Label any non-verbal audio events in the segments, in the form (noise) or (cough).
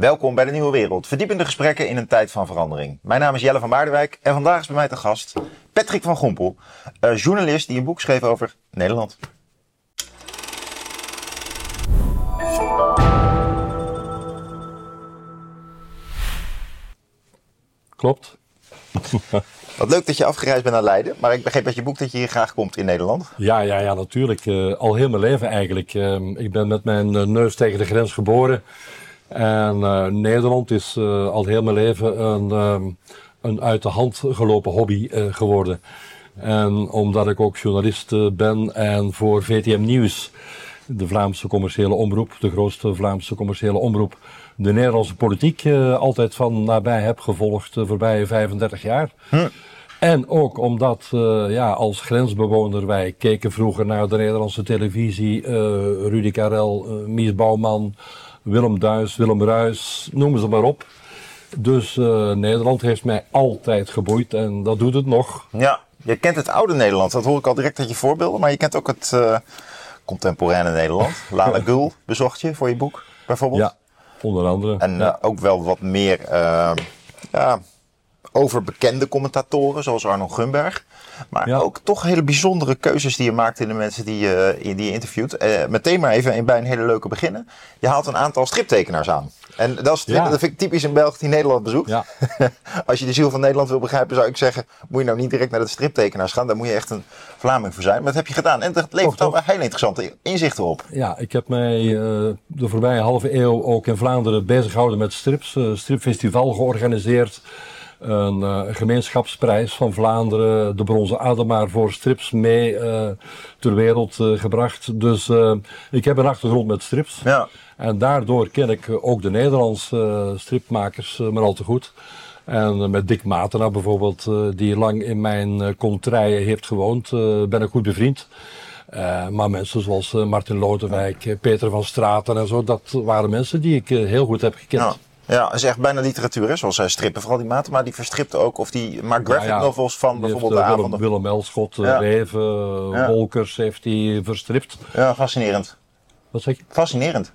Welkom bij de Nieuwe Wereld. Verdiepende gesprekken in een tijd van verandering. Mijn naam is Jelle van Baardewijk en vandaag is bij mij te gast Patrick van Gompel, uh, journalist die een boek schreef over Nederland. Klopt. (laughs) Wat leuk dat je afgereisd bent naar Leiden, maar ik begreep dat je boek dat je hier graag komt in Nederland. Ja, ja, ja natuurlijk. Uh, al heel mijn leven eigenlijk. Uh, ik ben met mijn uh, neus tegen de grens geboren. En Nederland is al heel mijn leven een, een uit de hand gelopen hobby geworden. En omdat ik ook journalist ben en voor VTM Nieuws, de Vlaamse commerciële omroep, de grootste Vlaamse commerciële omroep, de Nederlandse politiek altijd van nabij heb gevolgd de voorbije 35 jaar. Hm. En ook omdat, ja, als grensbewoner, wij keken vroeger naar de Nederlandse televisie, Rudy Karel, Mies Bouwman, Willem Duis, Willem Ruis, noem ze maar op. Dus Nederland heeft mij altijd geboeid en dat doet het nog. Ja, je kent het oude Nederland, dat hoor ik al direct uit je voorbeelden, maar je kent ook het contemporaine Nederland. (laughs) Lala Gul bezocht je voor je boek, bijvoorbeeld. Ja, Onder andere. En eh, ook wel wat meer uh, ja, over bekende commentatoren, zoals Arno Gunberg. Maar ook toch hele bijzondere keuzes die je maakt in de mensen die je, die je interviewt. Uh, meteen maar even bij een hele leuke beginnen. Je haalt een aantal striptekenaars aan. En dat, is, dat vind ik typisch een Belg die Nederland bezoekt. Ja. (laughs) Als je de ziel van Nederland wil begrijpen, zou ik zeggen: moet je nou niet direct naar de striptekenaars gaan. Daar moet je echt een Vlaming voor zijn. Maar dat heb je gedaan. En dat levert al hele interessante inzichten op. Ja, ik heb mij uh, de voorbije halve eeuw ook in Vlaanderen bezig gehouden met strips. Uh, stripfestival georganiseerd een uh, gemeenschapsprijs van Vlaanderen, de Bronzen Ademaar voor strips mee uh, ter wereld uh, gebracht. Dus ik heb een achtergrond met strips. Ja. En daardoor ken ik ook de Nederlandse stripmakers maar al te goed. En met Dick Matena bijvoorbeeld, die lang in mijn contraien heeft gewoond, ben ik goed bevriend. Uh, maar mensen zoals Martin Lodewijk, Peter van Straten en zo, dat waren mensen die ik heel goed heb gekend. Ja. Ja, dat is echt bijna literatuur, hè? zoals zij strippen. Vooral die maten, maar die verstript ook. Of die maar graphic novels van bijvoorbeeld heeft, de Willem, Willem Elschot, ja. Reven, Wolkers heeft hij verstript. Ja, fascinerend. Wat zeg je? Fascinerend.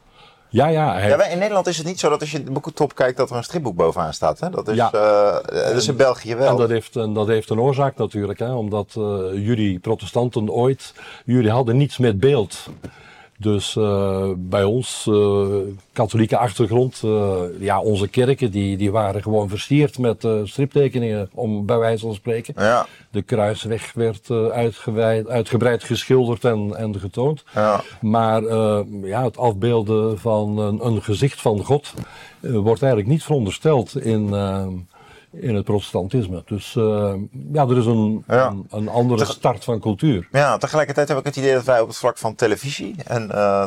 Ja, ja. Hij... ja in Nederland is het niet zo dat als je de boekentop kijkt dat er een stripboek bovenaan staat. Hè? Dat, is, ja. uh, dat is in België wel. En dat heeft, en dat heeft een oorzaak natuurlijk. Hè? Omdat uh, jullie protestanten ooit, jullie hadden niets met beeld. Dus uh, bij ons, uh, katholieke achtergrond, uh, ja, onze kerken die, die waren gewoon versierd met striptekeningen, om bij wijze van spreken. Ja. De kruisweg werd uitgebreid, uitgebreid geschilderd en, en getoond. Ja. Maar ja, het afbeelden van een, een gezicht van God wordt eigenlijk niet verondersteld in in het protestantisme. Dus uh, ja, er is een, een, een, andere start van cultuur. Ja, tegelijkertijd heb ik het idee dat wij op het vlak van televisie en uh,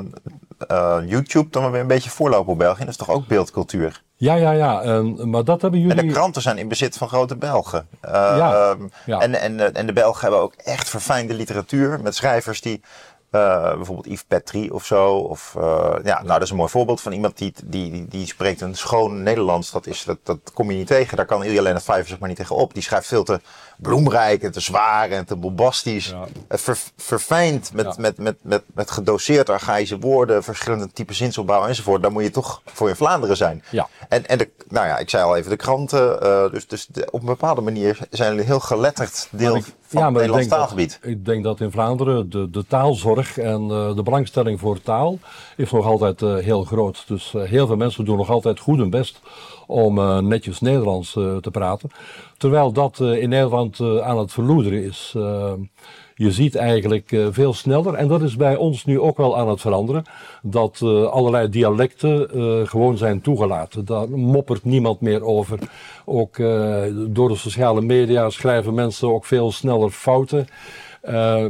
uh, YouTube dan weer een beetje voorlopen op België. Dat is toch ook beeldcultuur? Ja, ja, ja. En, maar dat hebben jullie... En de kranten zijn in bezit van grote Belgen. ja, ehm, ja. En, en, en de Belgen hebben ook echt verfijnde literatuur met schrijvers die uh, bijvoorbeeld Yves Petrie of zo. Of, uh, ja, nou, dat is een mooi voorbeeld van iemand die, die, die, spreekt een schoon Nederlands. Dat, is, dat, dat kom je niet tegen. Daar kan Ilja Lennart Vijver zeg maar niet tegen op. Die schrijft veel te bloemrijk en te zwaar en te bombastisch. Ver, verfijnd met, met, met, met, met gedoseerd archaïsche woorden, verschillende typen zinsopbouw enzovoort. Daar moet je toch voor in Vlaanderen zijn. Ja. En, en de, nou ja, ik zei al even de kranten. Uh, dus dus de, op een bepaalde manier zijn jullie heel geletterd deel ik, van ja, het Nederlands taalgebied. Dat, ik denk dat in Vlaanderen de, de taalzorg en uh, de belangstelling voor taal is nog altijd uh, heel groot. Dus heel veel mensen doen nog altijd goed hun best om netjes Nederlands te praten. Terwijl dat uh, in Nederland aan het verloederen is. je ziet eigenlijk veel sneller, en dat is bij ons nu ook wel aan het veranderen, dat allerlei dialecten gewoon zijn toegelaten. Daar moppert niemand meer over. Ook door de sociale media schrijven mensen ook veel sneller fouten.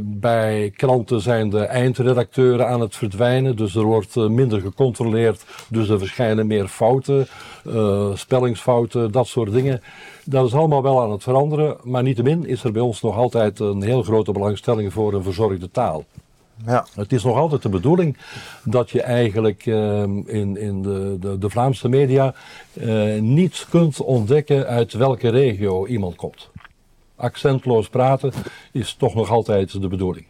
Bij kranten zijn de eindredacteuren aan het verdwijnen, dus er wordt minder gecontroleerd, dus er verschijnen meer fouten, spellingsfouten, dat soort dingen. Dat is allemaal wel aan het veranderen, maar niettemin is er bij ons nog altijd een heel grote belangstelling voor een verzorgde taal. Ja. Het is nog altijd de bedoeling dat je eigenlijk in, in de, de, de, Vlaamse media niet kunt ontdekken uit welke regio iemand komt accentloos praten is toch nog altijd de bedoeling.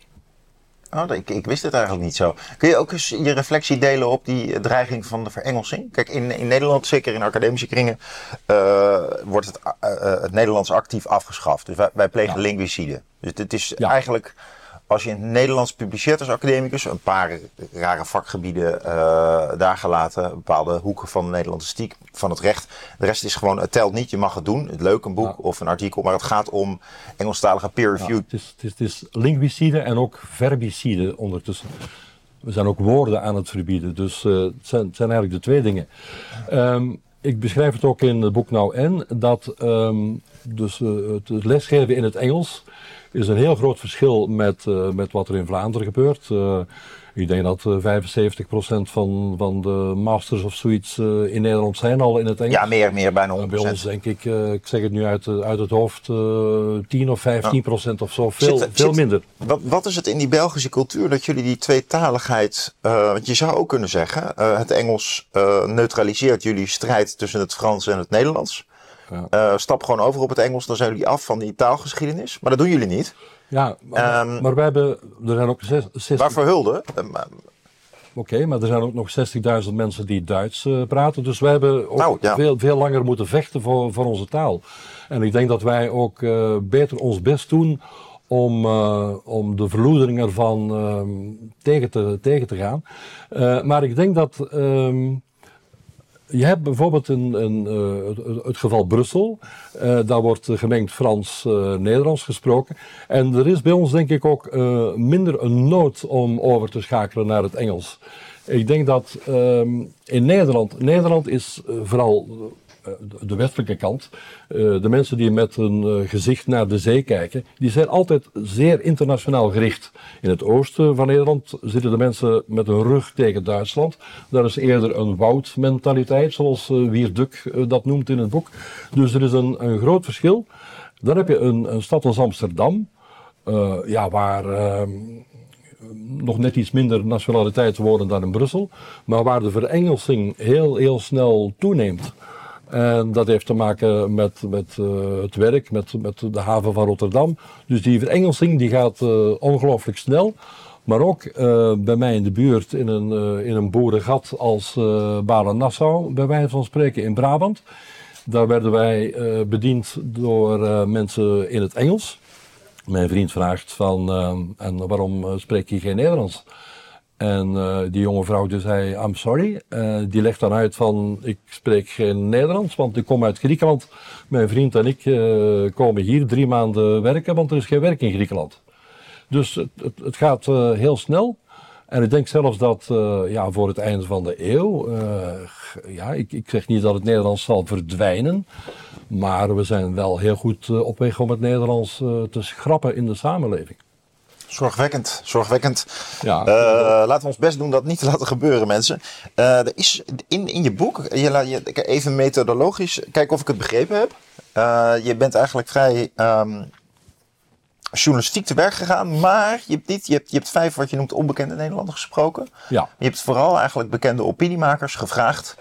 Oh, ik, ik, wist het eigenlijk niet zo. Kun je ook eens je reflectie delen op die dreiging van de verengelsing? Kijk, in, in Nederland, zeker in academische kringen, uh, wordt het, uh, het Nederlands actief afgeschaft. Dus wij, wij plegen ja. linguicide. Dus het is ja. eigenlijk als je in het Nederlands publiceert als academicus, een paar rare vakgebieden uh, daar gelaten, bepaalde hoeken van de Nederlandistiek, van het recht. De rest is gewoon, het telt niet, je mag het doen. Het leuk, een boek of een artikel, maar het gaat om Engelstalige peer review. Ja, het, is, het, is, het is linguicide en ook verbicide ondertussen. We zijn ook woorden aan het verbieden, dus uh, het, zijn, het, zijn, eigenlijk de twee dingen. Um, ik beschrijf het ook in het boek Nou En, dat um, dus, uh, het lesgeven in het Engels is een heel groot verschil met, uh, met wat er in Vlaanderen gebeurt. Uh, ik denk dat uh, 75% van, van de masters of zoiets in Nederland zijn al in het Engels. Ja, meer, meer bijna 100%. bij ons denk ik, ik zeg het nu uit, uit het hoofd, 10 of 15% ja. of zo. Veel, zit, veel zit, minder. Wat, wat is het in die Belgische cultuur dat jullie die tweetaligheid, want je zou ook kunnen zeggen, het Engels neutraliseert jullie strijd tussen het Frans en het Nederlands. Ja. Uh, stap gewoon over op het Engels, dan zijn jullie af van die taalgeschiedenis. Maar dat doen jullie niet. Ja, maar, um, maar wij hebben, er zijn ook 60... Waarvoor hulde? Oké, okay, maar er zijn ook nog 60.000 mensen die Duits uh, praten. Dus wij hebben ook nou, ja. veel, veel langer moeten vechten voor, voor onze taal. En ik denk dat wij ook uh, beter ons best doen om, uh, om de verloedering ervan tegen, te, tegen te gaan. maar ik denk dat um, je hebt bijvoorbeeld een, een, uh, het geval Brussel. Uh, daar wordt gemengd Frans-Nederlands gesproken. En er is bij ons denk ik ook minder een nood om over te schakelen naar het Engels. Ik denk dat um, in Nederland, Nederland is vooral eh, de westelijke kant, eh, de mensen die met hun eh, gezicht naar de zee kijken, die zijn altijd zeer internationaal gericht. In het oosten van Nederland zitten de mensen met hun rug tegen Duitsland. Daar is eerder een woudmentaliteit, zoals Wierduk dat noemt in het boek. Dus er is een, een groot verschil. Dan heb je een, een stad als Amsterdam, ja, waar uh, nog net iets minder nationaliteiten wonen dan in Brussel, maar waar de verengelsing heel, heel snel toeneemt. En dat heeft te maken met, met uh, het werk, met, met de haven van Rotterdam. Dus die verengelsing die gaat uh, ongelooflijk snel. Maar ook uh, bij mij in de buurt, in een, in een boerengat als Balen-Nassau, bij wijze van spreken in Brabant. Daar werden wij bediend door mensen in het Engels. Mijn vriend vraagt van, en waarom spreek je geen Nederlands? En uh, die jonge vrouw die zei, I'm sorry. Uh, die legt dan uit van, ik spreek geen Nederlands, want ik kom uit Griekenland. Mijn vriend en ik uh, komen hier drie maanden werken, want er is geen werk in Griekenland. Dus het, het, het gaat heel snel. En ik denk zelfs dat ja, voor het einde van de eeuw, ja, ik, ik zeg niet dat het Nederlands zal verdwijnen, maar we zijn wel heel goed op weg om het Nederlands te schrappen in de samenleving. Zorgwekkend, zorgwekkend. Ja. Uh, laten we ons best doen dat niet te (laughs) laten gebeuren, mensen. Uh, er is in, in je boek, je, je, even methodologisch, kijken of ik het begrepen heb. Uh, je bent eigenlijk vrij um, journalistiek te werk gegaan, maar je hebt, niet, je, hebt, je hebt vijf wat je noemt onbekende Nederlanders gesproken. Ja. Je hebt vooral eigenlijk bekende opiniemakers gevraagd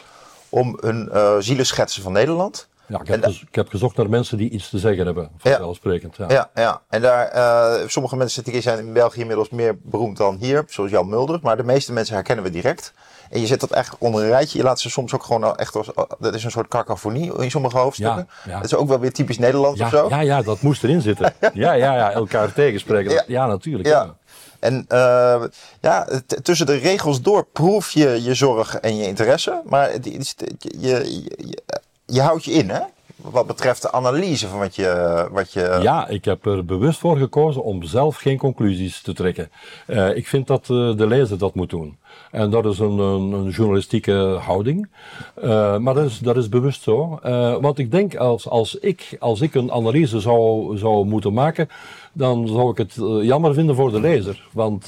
om een zielenschetsen van Nederland. Ja, ik heb, ik heb, gezocht naar mensen die iets te zeggen hebben, vanzelfsprekend. Ja, ja, ja. en daar, uh, sommige mensen zijn in België inmiddels meer beroemd dan hier, zoals Jan Mulder, maar de meeste mensen herkennen we direct. En je zet dat eigenlijk onder een rijtje. Je laat ze soms ook gewoon echt als, dat is een soort cacophonie in sommige hoofdstukken. Ja, ja. Dat is ook wel weer typisch Nederlands of zo. Ja, ja, dat moest erin zitten. (laughs) ja, ja, ja, elkaar tegenspreken. Ja, natuurlijk. Ja. En uh, ja, tussen de regels door proef je je zorg en je interesse. Maar je, je, je, je houdt je in, hè? Wat betreft de analyse van wat je, wat je. Ja, ik heb er bewust voor gekozen om zelf geen conclusies te trekken. Uh, ik vind dat uh, de lezer dat moet doen. En dat is een, een, een journalistieke houding. Uh, maar dat is, dat is bewust zo. want ik denk als, als, ik, als ik een analyse zou, zou moeten maken, dan zou ik het jammer vinden voor de lezer. Want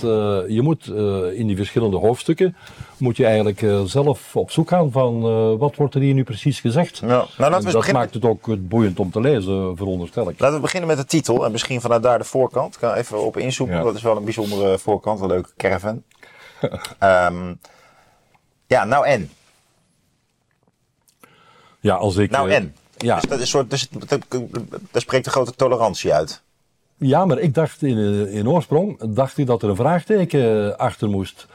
je moet in die verschillende hoofdstukken moet je eigenlijk zelf op zoek gaan van wat wordt er hier nu precies gezegd. Ja. Nou, laten we dat beginnen... maakt het ook boeiend om te lezen, veronderstel ik. Laten we beginnen met de titel en misschien vanuit daar de voorkant. Ik ga even op inzoeken, ja. dat is wel een bijzondere voorkant, een leuke caravan. Um, (laughs) ja, nou en? Ja, als ik... Nou uh, en? Ja. Dus, dat is soort, dus, dat, daar spreekt de grote tolerantie uit. Ja, maar ik dacht in, in oorsprong dacht ik dat er een vraagteken achter moest.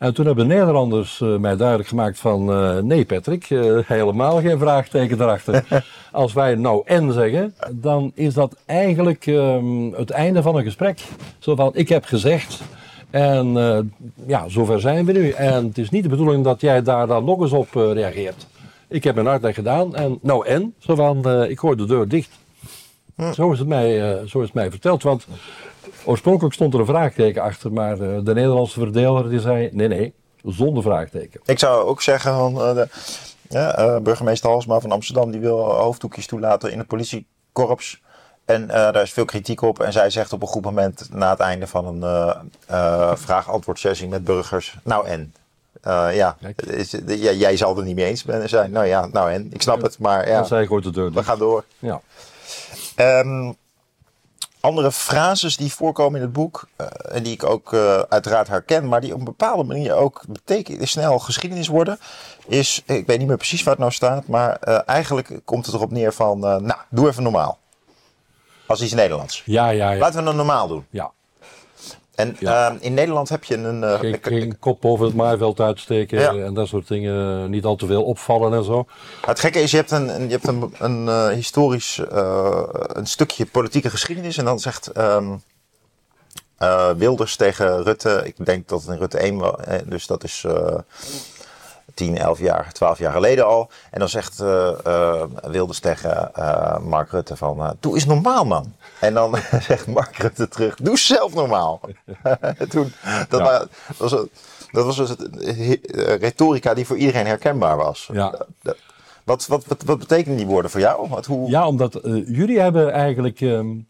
En toen hebben de Nederlanders mij duidelijk gemaakt van uh, nee Patrick, uh, helemaal geen vraagteken erachter. (laughs) Als wij nou en zeggen, dan is dat eigenlijk um, het einde van een gesprek. Zo van, ik heb gezegd en ja, zover zijn we nu. En het is niet de bedoeling dat jij daar dan nog eens op reageert. Ik heb mijn uitleg gedaan en nou en, zo van, ik gooi de deur dicht. Hm. Zo, is het mij, zo is het mij verteld, want Oorspronkelijk stond er een vraagteken achter, maar de, eh, de Nederlandse verdeler die zei nee, nee, zonder vraagteken. Ik zou ook zeggen van de, ja, burgemeester Halsma van Amsterdam die wil hoofddoekjes toelaten in het politiekorps. En daar is veel kritiek op. En zij zegt op een goed moment na het einde van een vraag-antwoord sessie met burgers. Nou en? ja, is, ja, jij zal er niet mee eens zijn. Nou ja, nou en? Ik snap het, maar ja. Zij gooit de deur. We gaan door. Ja. Um, andere frases die voorkomen in het boek, uh, en die ik ook uh, uiteraard herken, maar die op een bepaalde manier ook snel geschiedenis worden, is, ik weet niet meer precies waar het nou staat, maar uh, eigenlijk komt het erop neer van, nou, doe even normaal. Als iets Nederlands. Ja, ja, ja. Laten we het normaal doen. Ja. En ja. uh, in Nederland heb je een... Uh, geen, geen, kop boven het maaiveld uitsteken ja. en dat soort dingen. Niet al te veel opvallen en zo. Het gekke is, je hebt een, je hebt een, een uh, historisch een stukje politieke geschiedenis. En dan zegt um, Wilders tegen Rutte... Ik denk dat het in Rutte 1 was, dus dat is... 10, 11 jaar, 12 jaar geleden al. En dan zegt uh, uh, Wilders tegen uh, Mark Rutte van, doe eens normaal man. En dan (laughs) zegt Mark Rutte terug, doe zelf normaal. (laughs) Toen, dat, ja. was, dat was dus het, retorica die voor iedereen herkenbaar was. Ja. Wat, wat, wat, wat betekenen die woorden voor jou? Wat, hoe... Ja, omdat jullie hebben eigenlijk... Um,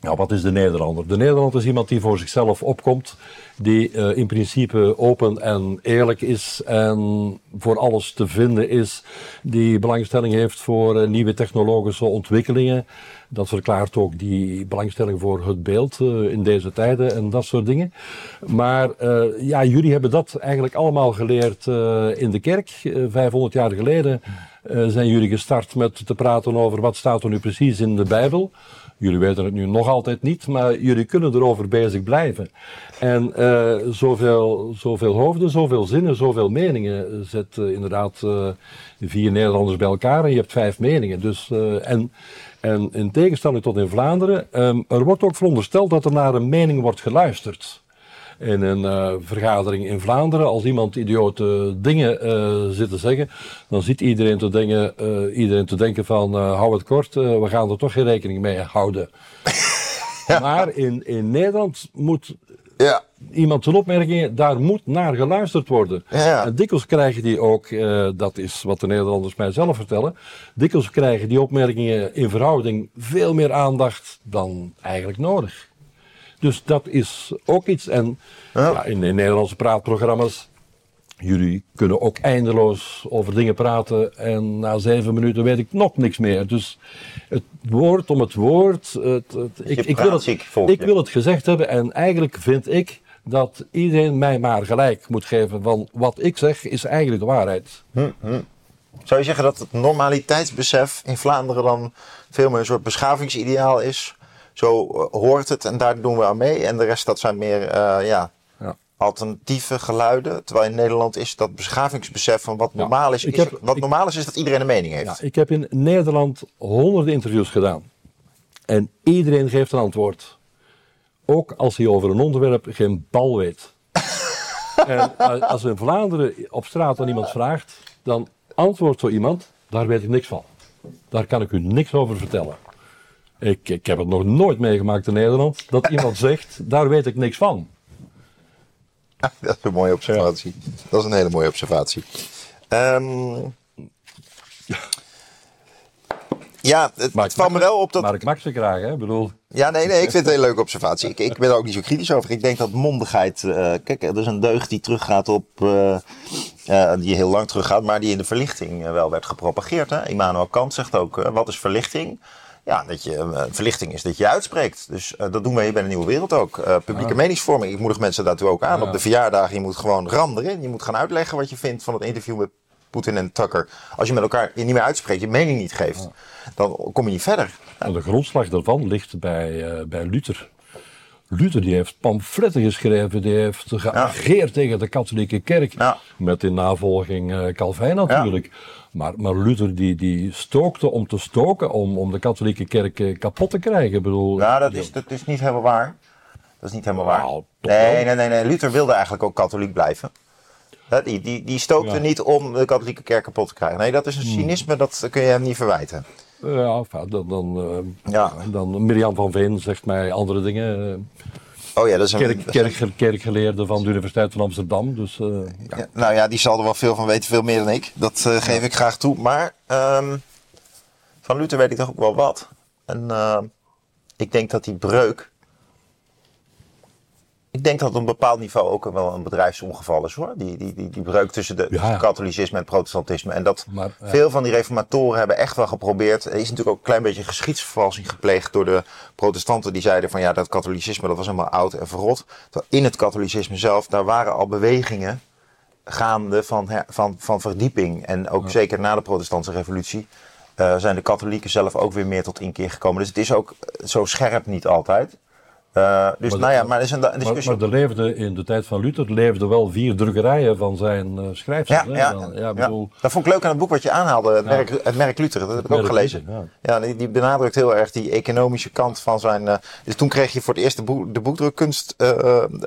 nou, wat is de Nederlander? De Nederlander is iemand die voor zichzelf opkomt, die uh, in principe open en eerlijk is en voor alles te vinden is, die belangstelling heeft voor uh, nieuwe technologische ontwikkelingen. Dat verklaart ook die belangstelling voor het beeld uh, in deze tijden en dat soort dingen. Maar ja, jullie hebben dat eigenlijk allemaal geleerd in de kerk. 500 jaar geleden zijn jullie gestart met te praten over wat staat er nu precies in de Bijbel. Jullie weten het nu nog altijd niet, maar jullie kunnen erover bezig blijven. En uh, zoveel, zoveel hoofden, zoveel zinnen, zoveel meningen zet uh, inderdaad uh, vier Nederlanders bij elkaar en je hebt vijf meningen. Dus, en, en in tegenstelling tot in Vlaanderen, um, er wordt ook verondersteld dat er naar een mening wordt geluisterd in een uh, vergadering in Vlaanderen, als iemand idiote dingen uh, zit te zeggen, dan ziet iedereen te, denken, uh, iedereen te denken van hou het kort, we gaan er toch geen rekening mee houden. (laughs) ja. Maar in, in Nederland moet ja. iemand zijn opmerkingen, daar moet naar geluisterd worden. Ja. En dikwijls krijgen die ook, dat is wat de Nederlanders mij zelf vertellen, dikwijls krijgen die opmerkingen in verhouding veel meer aandacht dan eigenlijk nodig. Dus dat is ook iets. En ja. Ja, in de Nederlandse praatprogramma's, jullie kunnen ook eindeloos over dingen praten. En na zeven minuten weet ik nog niks meer. Dus het woord om het woord. Het, het, ik, ik, wil het, ik wil het gezegd hebben. En eigenlijk vind ik dat iedereen mij maar gelijk moet geven. van wat ik zeg is eigenlijk de waarheid. Hm, hm. Zou je zeggen dat het normaliteitsbesef in Vlaanderen dan veel meer een soort beschavingsideaal is? Zo eh, hoort het en daar doen we aan mee. En de rest dat zijn meer uh, ja, ja, alternatieve geluiden. Terwijl in Nederland is dat beschavingsbesef van wat normaal is. is heb, wat ik, normaal is, is dat iedereen een mening heeft. Ja, ik heb in Nederland honderden interviews gedaan. En iedereen geeft een antwoord. Ook als hij over een onderwerp geen bal weet. (laughs) en als in Vlaanderen op straat aan iemand vraagt, dan antwoordt zo iemand, daar weet ik niks van. Daar kan ik u niks over vertellen. Ik, ik heb het nog nooit meegemaakt in Nederland dat (laughs) iemand zegt, daar weet ik niks van. Dat is een mooie observatie. Ja. Dat is een hele mooie observatie. Um, ja, het, het valt me wel op dat... Maar ik mag ze graag, hè? bedoel... Ja, nee, nee, ik vind het een hele leuke observatie. Ik, ik ben er ook niet zo kritisch over. Ik denk dat mondigheid... Uh, kijk, er is een deugd die teruggaat op... Uh, uh, die heel lang teruggaat, maar die in de verlichting wel werd gepropageerd. Hè? Immanuel Kant zegt ook, wat is verlichting? Ja, dat je uh, verlichting is dat je uitspreekt. Dus uh, dat doen wij hier bij de Nieuwe Wereld ook. Uh, publieke meningsvorming. Ik moedig mensen daartoe ook aan. Ja. Op de verjaardagen, je moet gewoon randeren. Je moet gaan uitleggen wat je vindt van het interview met Poetin en Tucker, als je met elkaar je niet meer uitspreekt, je mening niet geeft, dan kom je niet verder. de grondslag daarvan ligt bij, uh, bij Luther. Luther die heeft pamfletten geschreven, die heeft geageerd tegen de katholieke kerk. Met in navolging Calvijn natuurlijk. Maar, maar Luther die, die stookte om te stoken, om, om de katholieke kerk eh, kapot te krijgen. Ik bedoel, ja, dat is, dat is niet helemaal waar. Dat is niet helemaal waar. Nou, nee, nee, nee, nee, Luther wilde eigenlijk ook katholiek blijven. Die, die, die stookte niet om de katholieke kerk kapot te krijgen. Nee, dat is een hmm. cynisme, dat kun je hem niet verwijten. Ja, dan, dan, uh, ja. dan Mirjam van Veen zegt mij andere dingen. Oh ja, dat is een... Kerk, kerk, kerkgeleerde van de Universiteit van Amsterdam. Dus, uh, ja. nou ja, die zal er wel veel van weten, veel meer dan ik. Dat uh, geef ik graag toe. Maar um, van Luther weet ik toch ook wel wat. En uh, ik denk dat die breuk ik denk dat het op een bepaald niveau ook wel een bedrijfsongeval is hoor. Die, die, die, die breuk tussen de katholicisme en het protestantisme. En dat veel van die reformatoren hebben echt wel geprobeerd. Er is natuurlijk ook een klein beetje geschiedsvervalsing gepleegd door de protestanten. Die zeiden van ja, dat katholicisme dat was helemaal oud en verrot. In het katholicisme zelf, daar waren al bewegingen gaande van, van, van verdieping. En ook zeker na de protestantse revolutie. Uh, zijn de katholieken zelf ook weer meer tot inkeer gekomen. Dus het is ook zo scherp niet altijd. Uh, dus nou ja, maar er is een discussie. Maar, er leefde in de tijd van Luther leefden wel vier drukkerijen van zijn uh, schrijfsels. Ja, ja, ja, bedoel... Dat vond ik leuk aan het boek wat je aanhaalde, het, merk, het merk Luther. Dat heb ik ook gelezen. ja, die, die, benadrukt heel erg die economische kant van zijn. Uh, dus toen kreeg je voor het eerst de, boek, de boekdrukkunst.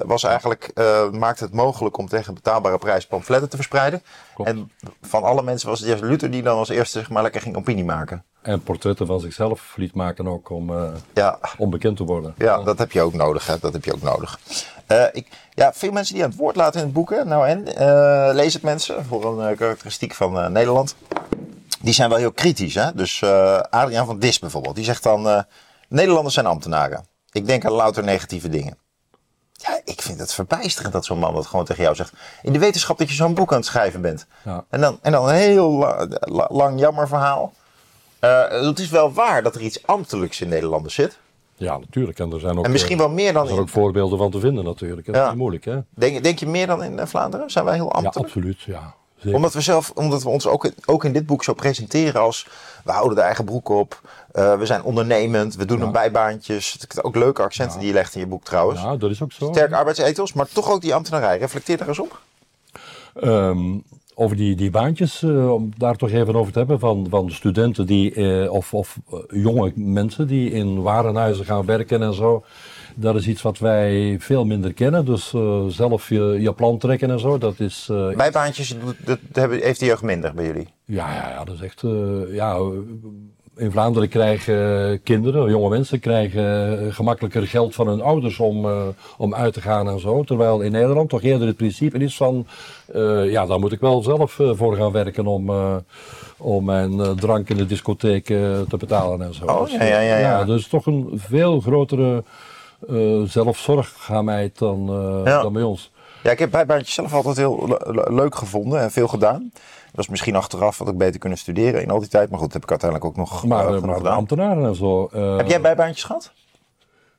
was eigenlijk, maakte het mogelijk om tegen betaalbare prijs pamfletten te verspreiden. En van alle mensen was het juist Luther die dan als eerste zeg maar lekker ging opinie maken. En portretten van zichzelf liet maken ook om, uh, ja. om bekend te worden. Ja, dat heb je ook nodig. Hè? Dat heb je ook nodig. Uh, ik, ja, veel mensen die aan het woord laten in het boek. Hè? Nou en, uh, lees het mensen voor een karakteristiek van Nederland. Die zijn wel heel kritisch. Hè? Dus Adriaan van Dis bijvoorbeeld. Die zegt dan, Nederlanders zijn ambtenaren. Ik denk aan louter negatieve dingen. Ja, ik vind het verbijsterend dat zo'n man dat gewoon tegen jou zegt. In de wetenschap dat je zo'n boek aan het schrijven bent. Ja. En, dan, en dan een heel lang jammer verhaal. Uh, het is wel waar dat er iets ambtelijks in Nederlanders zit. Ja, natuurlijk. En er zijn ook, en misschien wel meer dan. Er zijn ook voorbeelden van te vinden, natuurlijk. Dat ja. is niet moeilijk, hè? Denk, denk je meer dan in eh, Vlaanderen? Zijn wij heel ambtelijk? Ja, absoluut. Ja. Omdat we zelf, omdat we ons ook, ook in dit boek zo presenteren als we houden de eigen broek op, uh, we zijn ondernemend, we doen een bijbaantjes. Ook leuke accenten die je legt in je boek trouwens. Ja, dat is ook zo. Sterk arbeidsethos, maar toch ook die ambtenarij. Reflecteer daar eens op. Um, over die, die baantjes, uh, om daar toch even over te hebben, van, van studenten die, uh, of, of uh, jonge mensen die in warenhuizen gaan werken en zo. Dat is iets wat wij veel minder kennen. Dus zelf je, je plan trekken en zo, dat is... Bijbaantjes, dat, heeft de jeugd minder bij jullie? Ja, ja, ja dat is echt... ja, in Vlaanderen krijgen kinderen, jonge mensen, krijgen gemakkelijker geld van hun ouders om, om uit te gaan en zo. Terwijl in Nederland toch eerder het principe is van, ja, daar moet ik wel zelf uh, voor gaan werken om, om mijn drank in de discotheek te betalen en zo. Oh, ja, ja, ja, ja. dus toch een veel grotere zelfzorgzaamheid dan, dan bij ons. Ja, ik heb bijbaantjes zelf altijd heel leuk gevonden en veel gedaan. Dat was misschien achteraf wat ik beter kunnen studeren in al die tijd. Maar goed, dat heb ik uiteindelijk ook nog maar, uh, maar gedaan. ambtenaren en zo. Uh, heb jij bijbaantjes gehad?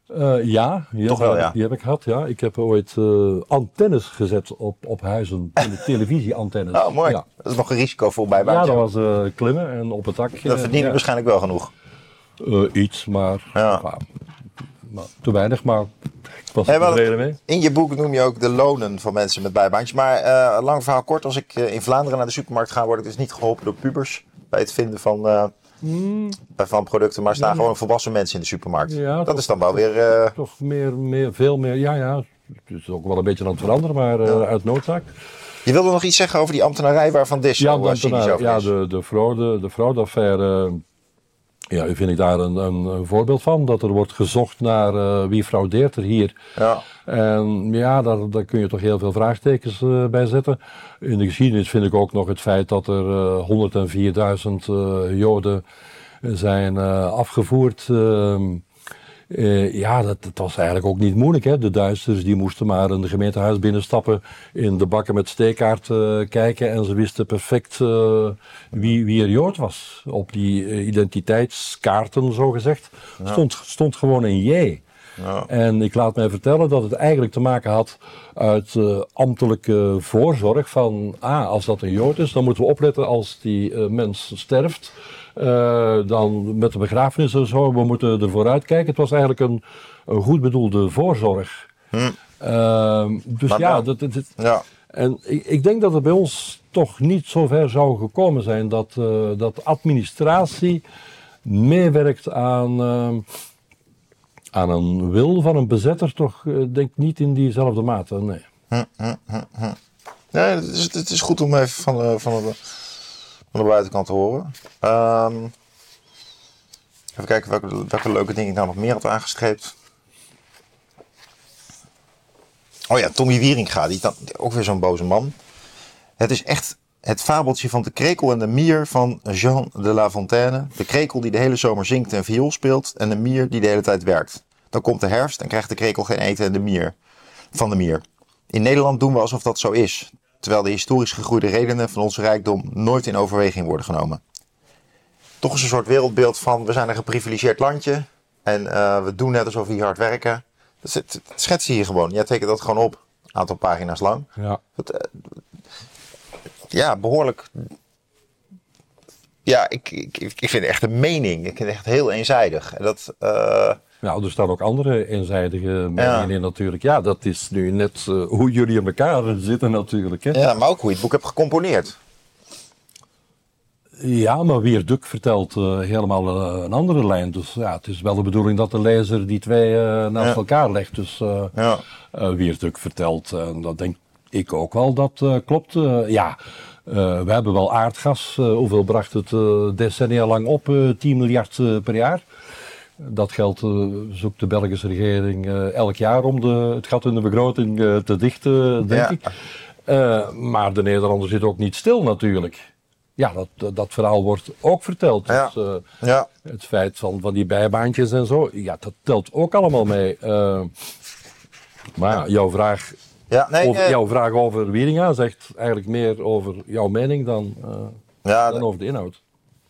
Uh, ja, Toch wel, ja. Die heb ik gehad, ja. Ik heb ooit antennes gezet op, op huizen, (laughs) televisieantennes. Oh, mooi. Ja. Dat is nog een risico voor bijbaantje. Ja, dat was klimmen en op het dak. Dat verdient waarschijnlijk wel genoeg. iets, maar, ja. maar, te weinig, maar in je boek noem je ook de lonen van mensen met bijbaantjes. Maar lang verhaal kort, als ik in Vlaanderen naar de supermarkt ga, word ik dus niet geholpen door pubers bij het vinden van, uh, mm. van producten. Maar staan gewoon volwassen mensen in de supermarkt. Ja, dat toch, is dan wel weer... Toch meer, meer, veel meer, ja ja. Het is ook wel een beetje aan het veranderen, maar ja. uit noodzaak. Je wilde nog iets zeggen over die ambtenarij waarvan Dis ja, zo Ja, de, de fraude, de fraudeaffaire ja, vind ik daar een, een, voorbeeld van. Dat er wordt gezocht naar uh, wie fraudeert er hier. Ja. En ja, daar, daar kun je toch heel veel vraagtekens uh, bij zetten. In de geschiedenis vind ik ook nog het feit dat er uh, 104.000 Joden zijn afgevoerd. Uh, ja, dat, dat, was eigenlijk ook niet moeilijk. Hè? De Duitsers die moesten maar in de gemeentehuis binnenstappen, in de bakken met steekkaart uh, kijken en ze wisten perfect uh, wie, wie er Jood was. Op die identiteitskaarten, zo gezegd, stond, stond gewoon een J. Ja. En ik laat mij vertellen dat het eigenlijk te maken had uit uh, ambtelijke voorzorg van, ah, als dat een Jood is, dan moeten we opletten als die uh, mens sterft. Uh, dan met de begrafenis en zo, we moeten ervoor uitkijken. Het was eigenlijk een, een goed bedoelde voorzorg. Hm. Ehm, dus ja, dat, dat, ja, en ik, ik, denk dat het bij ons toch niet zo ver zou gekomen zijn dat, dat administratie meewerkt aan, uh, aan een wil van een bezetter, toch uh, denk niet in diezelfde mate. Nee. Hm, hm, hm, hm. Het is, het is goed om even van van van de buitenkant te horen. Um, even kijken welke, welke leuke dingen ik nou nog meer had aangestreept. Oh ja, Tommy Wieringa, die dan ook weer zo'n boze man. Het is echt het fabeltje van de krekel en de mier van Jean de La Fontaine. De krekel die de hele zomer zingt en viool speelt en de mier die de hele tijd werkt. Dan komt de herfst en krijgt de krekel geen eten en de mier van de mier. In Nederland doen we alsof dat zo is, terwijl de historisch gegroeide redenen van onze rijkdom nooit in overweging worden genomen. Toch is een soort wereldbeeld van we zijn een geprivilegeerd landje en uh, we doen net alsof we hier hard werken. Dat schets je hier gewoon. Jij tekent dat gewoon op, een aantal pagina's lang. Ja. Dat, uh, ja, behoorlijk. Ja, ik, ik, ik vind het echt een mening. Ik vind het echt heel eenzijdig. En dat, uh... Ja, er staan ook andere eenzijdige meningen in natuurlijk. Ja, dat is nu net uh, hoe jullie in elkaar zitten natuurlijk. Hè? Ja, maar ook hoe je het boek hebt gecomponeerd. Ja, maar Weer Duk vertelt uh, helemaal een andere lijn. Dus ja, het is wel de bedoeling dat de lezer die twee naast elkaar legt. Dus ja. Weer Duk vertelt, en dat denk ik ook wel, dat klopt. ja, we hebben wel aardgas. Hoeveel bracht het decennia lang op? 10 miljard per jaar. Dat geld zoekt de Belgische regering elk jaar om de, het gat in de begroting te dichten, denk ik. maar de Nederlander zit ook niet stil natuurlijk. Ja, dat, dat verhaal wordt ook verteld. Ja. Dus, ja. Het feit van, van die bijbaantjes en zo, ja, dat telt ook allemaal mee. maar jouw vraag ja, nee, over, jouw vraag over Wieringa zegt eigenlijk meer over jouw mening dan, uh, ja, dan over de inhoud.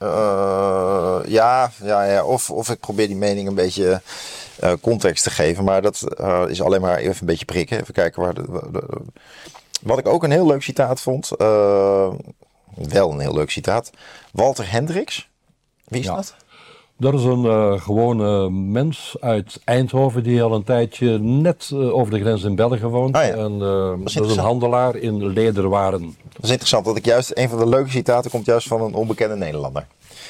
Uh, ja, ja, ja. Of, of ik probeer die mening een beetje uh, context te geven. Maar dat is alleen maar even een beetje prikken. Even kijken waar. De, wat ik ook een heel leuk citaat vond. wel een heel leuk citaat. Walter Hendricks. Wie is dat? Dat is een uh, gewone mens uit Eindhoven die al een tijdje net uh, over de grens in België woont. Ja. en, uh, dat, is, dat is een handelaar in lederwaren. Dat is interessant, dat ik juist een van de leuke citaten komt juist van een onbekende Nederlander.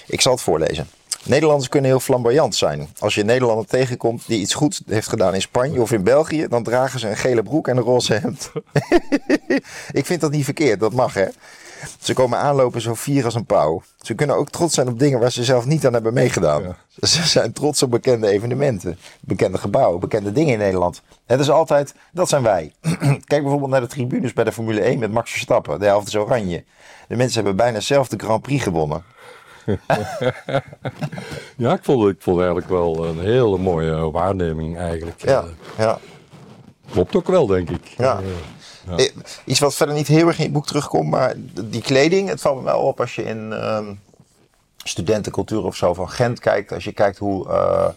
Ik zal het voorlezen. Nederlanders kunnen heel flamboyant zijn. Als je een Nederlander tegenkomt die iets goed heeft gedaan in Spanje of in België, dan dragen ze een gele broek en een roze hemd. (laughs) ik vind dat niet verkeerd, dat mag hè. Ze komen aanlopen zo fier als een pauw. Ze kunnen ook trots zijn op dingen waar ze zelf niet aan hebben meegedaan. Ze zijn trots op bekende evenementen, bekende gebouwen, bekende dingen in Nederland. Het is altijd, dat zijn wij. (clears throat) Kijk bijvoorbeeld naar de tribunes bij de Formule 1 met Max Verstappen. De helft is oranje. De mensen hebben bijna zelf de Grand Prix gewonnen. (laughs) ja, ik vond, ik vond eigenlijk wel een hele mooie waarneming eigenlijk. Ja, ja. Klopt ook wel, denk ik. Ja. Eh, ja. Iets wat verder niet heel erg in het boek terugkomt, maar die kleding, het valt me wel op als je in um, studentencultuur of zo van Gent kijkt. Als je kijkt hoe uh,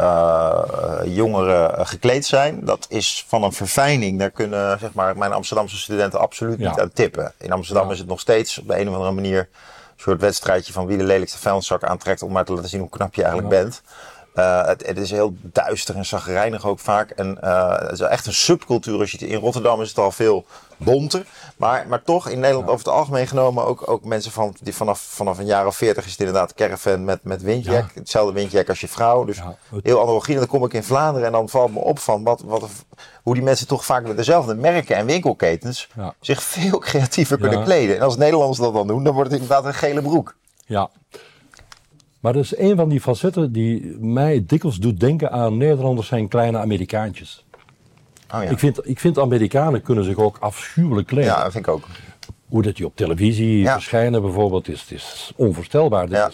uh, jongeren gekleed zijn, dat is van een verfijning. Daar kunnen zeg maar, mijn Amsterdamse studenten absoluut niet aan tippen. In Amsterdam is het nog steeds op de een of andere manier een soort wedstrijdje van wie de lelijkste vuilniszak aantrekt om maar te laten zien hoe knap je eigenlijk bent. Uh, het, het, is heel duister en zagrijnig ook vaak. En uh, het is echt een subcultuur. Als je in Rotterdam is het al veel bonter. Maar, maar toch in Nederland over het algemeen genomen ook, ook mensen van, die vanaf, vanaf een jaar of veertig is het inderdaad caravan met, met windjack. Hetzelfde windjack als je vrouw. Dus heel analogie. En dan kom ik in Vlaanderen en dan valt me op van wat, wat, hoe die mensen toch vaak met dezelfde merken en winkelketens zich veel creatiever kunnen kleden. En als Nederlanders dat dan doen, dan wordt het inderdaad een gele broek. Ja, maar dat is een van die facetten die mij dikwijls doet denken aan Nederlanders zijn kleine Amerikaantjes. Oh ja. ik, vind, ik vind Amerikanen kunnen zich ook afschuwelijk kleden. Ja, dat vind ik ook. Hoe dat die op televisie verschijnen bijvoorbeeld, is, is onvoorstelbaar. Ja.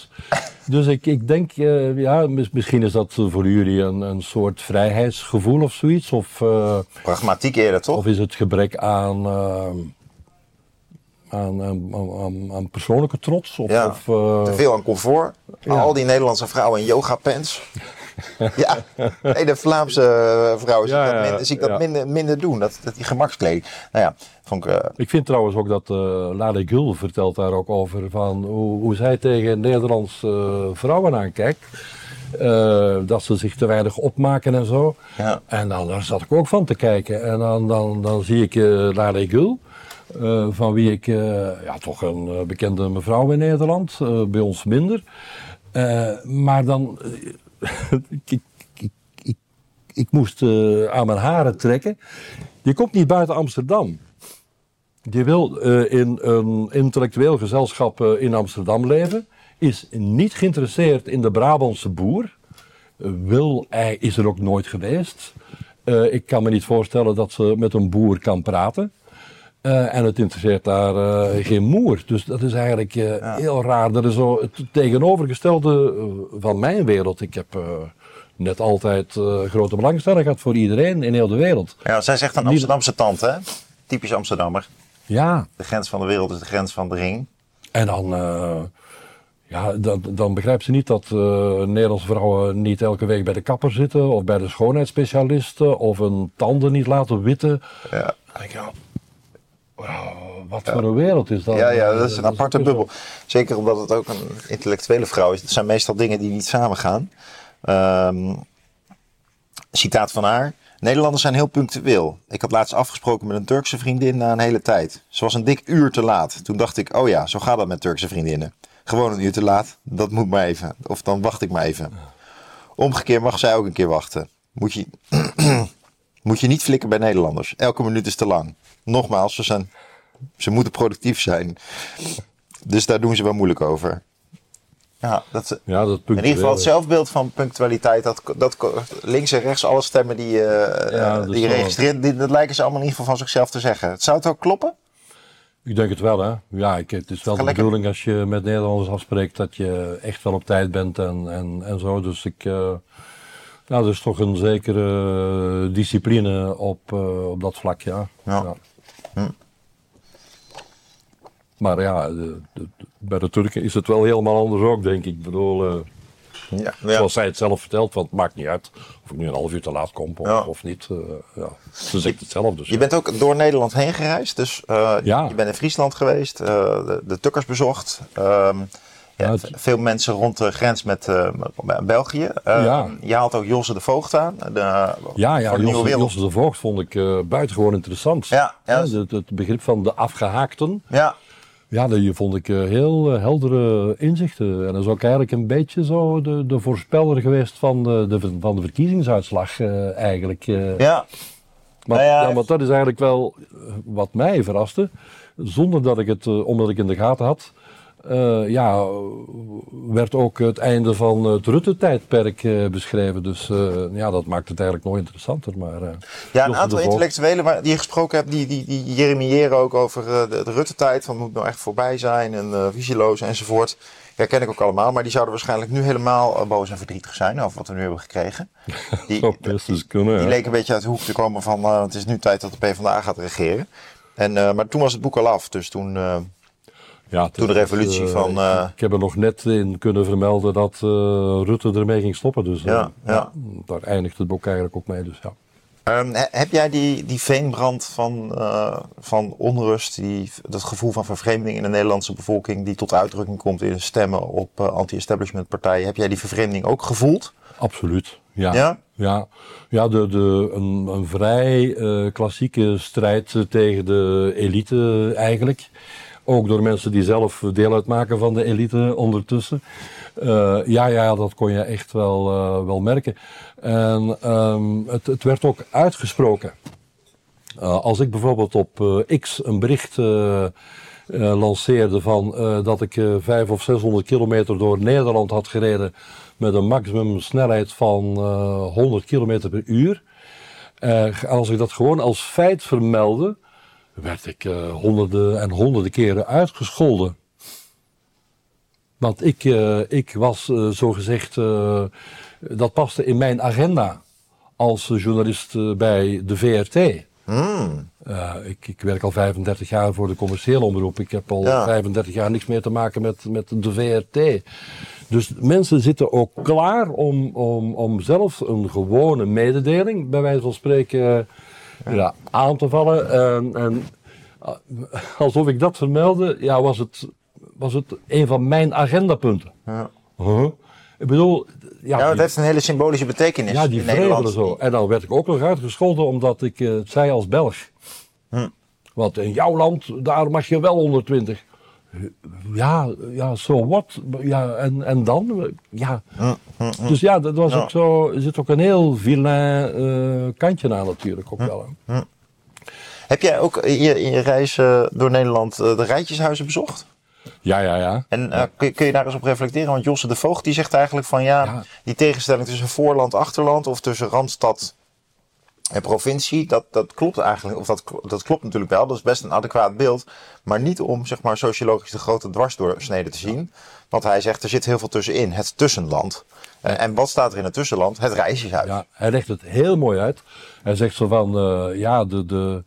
dus ik, ik denk, uh, ja, misschien is dat voor jullie een, een soort vrijheidsgevoel of zoiets. Of, uh, Pragmatiek eerder, toch? Of is het gebrek aan... Uh, aan, aan, aan, persoonlijke trots. Of, ja, of uh, te veel aan comfort. Al die Nederlandse vrouwen in yoga pants. (laughs) ja, nee, de Vlaamse vrouwen zie, ik dat, minder, zie ik dat minder, minder doen. Dat, dat die gemakskleding. Nou ja, vond ik, ik vind trouwens ook dat uh, Lade Gul vertelt daar ook over van hoe, hoe zij tegen Nederlandse vrouwen aankijkt. Uh, dat ze zich te weinig opmaken en zo. Ja. En dan daar zat ik ook van te kijken. En dan, dan, dan zie ik uh, Lade Gul. Uh, van wie ik ja, toch een bekende mevrouw in Nederland, bij ons minder. maar dan, (laughs) ik, ik, ik, moest aan mijn haren trekken. Je komt niet buiten Amsterdam. Je wil in een intellectueel gezelschap in Amsterdam leven is niet geïnteresseerd in de Brabantse boer. Wil, hij is er ook nooit geweest. Ik kan me niet voorstellen dat ze met een boer kan praten. Uh, en het interesseert daar uh, geen moer. Dus dat is eigenlijk ja. heel raar. Dat is zo het tegenovergestelde van mijn wereld. Ik heb net altijd grote belangstelling gehad voor iedereen in heel de wereld. Ja, zij zegt een Amsterdamse tante, hè? Typisch Amsterdammer. Ja. De grens van de wereld is de grens van de ring. En dan ja, dan, dan begrijpt ze niet dat uh, Nederlandse vrouwen niet elke week bij de kapper zitten of bij de schoonheidsspecialisten of een tanden niet laten witten. Ja. Ik, ja, wat voor een wereld is dat? Ja, ja dat is een aparte bubbel. Zeker omdat het ook een intellectuele vrouw is. Het zijn meestal dingen die niet samengaan. Um, citaat van haar. Nederlanders zijn heel punctueel. Ik had laatst afgesproken met een Turkse vriendin na een hele tijd. Ze was een dik uur te laat. Toen dacht ik, oh ja, zo gaat dat met Turkse vriendinnen. Gewoon een uur te laat, dat moet maar even. Of dan wacht ik maar even. Omgekeerd mag zij ook een keer wachten. Moet je, (clears throat) moet je niet flikken bij Nederlanders. Elke minuut is te lang. Nogmaals, ze, zijn, ze moeten productief zijn. Dus daar doen ze wel moeilijk over. Ja, dat, ja, dat in ieder geval het zelfbeeld van punctualiteit, dat, dat links en rechts alle stemmen die, uh, ja, die je registreert, dat lijken ze allemaal in ieder geval van zichzelf te zeggen. Zou het ook kloppen? Ik denk het wel, hè. Ja, ik, het is wel de bedoeling als je met Nederlanders afspreekt dat je echt wel op tijd bent en, en, en zo. Dus ik, uh, nou, er is toch een zekere discipline op, uh, op dat vlak, ja. ja. ja. Hm. Maar ja, de, de, bij de Turken is het wel helemaal anders ook, denk ik. Ik bedoel, uh, ja, Zoals zij het zelf vertelt, want het maakt niet uit of ik nu een half uur te laat kom of, of niet. Uh, ja. Ze zegt het zelf dus. Je bent ook door Nederland heen gereisd, dus uh, ja. je bent in Friesland geweest, de, de, Tukkers bezocht. Um, ja, veel mensen rond de grens met België. ja. Je haalt ook Josse de Voogd aan. De, ja, ja Josse, Josse, de Voogd vond ik buitengewoon interessant. Ja, ja. Het, het, begrip van de afgehaakten. Ja. Ja, die vond ik eh, heel eh, heldere inzichten. En dat is ook eigenlijk een beetje zo de, de voorspeller geweest van de, de van de verkiezingsuitslag uh, eigenlijk. Ja. Maar, nou ja, maar dat is eigenlijk wel wat mij verraste. Zonder dat ik het, omdat ik in de gaten had, uh, ja, werd ook het einde van het Rutte-tijdperk uh, beschreven. Dus uh, ja, dat maakt het eigenlijk nog interessanter. Maar, ja, een aantal intellectuelen waar, die je gesproken hebt, die, die, die jeremiëren ook over de, de Rutte-tijd. Van moet nou echt voorbij zijn en visieloos enzovoort. Ja, ken ik ook allemaal, maar die zouden waarschijnlijk nu helemaal boos en verdrietig zijn over wat we nu hebben gekregen. (laughs) Die, die, kunnen, die leek een beetje uit de hoek te komen van het is nu tijd dat de PvdA gaat regeren. En, maar toen was het boek al af, dus toen ja, Toen de revolutie van... Uh, ik heb er nog net in kunnen vermelden dat uh, Rutte ermee ging stoppen. Dus ja, ja. daar eindigt het boek eigenlijk ook mee. Dus, ja. Um, heb jij die, die veenbrand van, uh, van onrust, die, dat gevoel van vervreemding in de Nederlandse bevolking, die tot uitdrukking komt in stemmen op anti-establishment partijen, heb jij die vervreemding ook gevoeld? Absoluut, ja. Ja? Ja, ja de, de, een, een vrij klassieke strijd tegen de elite eigenlijk. Ook door mensen die zelf deel uitmaken van de elite ondertussen. Uh, ja, ja, dat kon je echt wel, uh, wel merken. En um, het, het, werd ook uitgesproken. Uh, als ik bijvoorbeeld op X een bericht lanceerde van dat ik 500 of 600 kilometer door Nederland had gereden met een maximum snelheid van 100 kilometer per uur. als ik dat gewoon als feit vermeldde, werd ik uh, honderden en honderden keren uitgescholden. Want ik, uh, ik was uh, zogezegd, dat paste in mijn agenda als journalist bij de VRT. Mm. ik, ik, werk al 35 jaar voor de commerciële omroep. Ik heb al 35 jaar niks meer te maken met, met de VRT. Dus mensen zitten ook klaar om, om, om zelf een gewone mededeling, bij wijze van spreken, ja. aan te vallen. En, en alsof ik dat vermeldde, ja, was het, was het een van mijn agendapunten. Ja. Ik bedoel... Ja, ja het heeft een hele symbolische betekenis Ja, die vrede zo. En dan werd ik ook nog uitgescholden omdat ik uh, het zei als Belg. Hm. Want in jouw land, daar mag je wel 120. Ja, ja, zo so wat. Ja, en, en dan? Ja. Dus ja, dat was ook zo. Er zit ook een heel vilain uh, kantje aan natuurlijk ook wel. Heb jij ook in je, in je reis uh, door Nederland uh, de rijtjeshuizen bezocht? Ja, ja, ja. En uh, kun, kun, je daar eens op reflecteren? Want Josse de Voogd die zegt eigenlijk van ja, ja. die tegenstelling tussen voorland, achterland of tussen randstad en provincie, dat, dat klopt eigenlijk, of dat, dat klopt natuurlijk wel, dat is best een adequaat beeld, maar niet om zeg maar sociologisch de grote dwarsdoorsnede te zien. Want hij zegt er zit heel veel tussenin, het tussenland. Uh, en wat staat er in het tussenland? Het reisjeshuis. Ja, hij legt het heel mooi uit. Hij zegt zo van, uh, ja, de, de,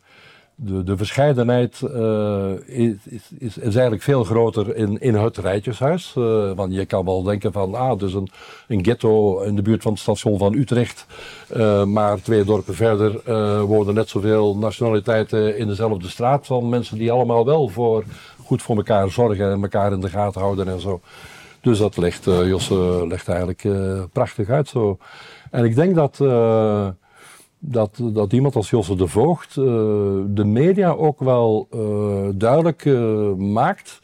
de, de verscheidenheid uh, is, is, is, eigenlijk veel groter in, in het rijtjeshuis. Uh, want je kan wel denken van, ah, dus een, een ghetto in de buurt van het station van Utrecht. Uh, maar twee dorpen verder wonen net zoveel nationaliteiten in dezelfde straat. Van mensen die allemaal wel voor, goed voor elkaar zorgen en elkaar in de gaten houden en zo. Dus dat legt, Josse legt eigenlijk prachtig uit zo. En ik denk dat dat, dat iemand als Josse de Voogd uh, de media ook wel uh, duidelijk uh, maakt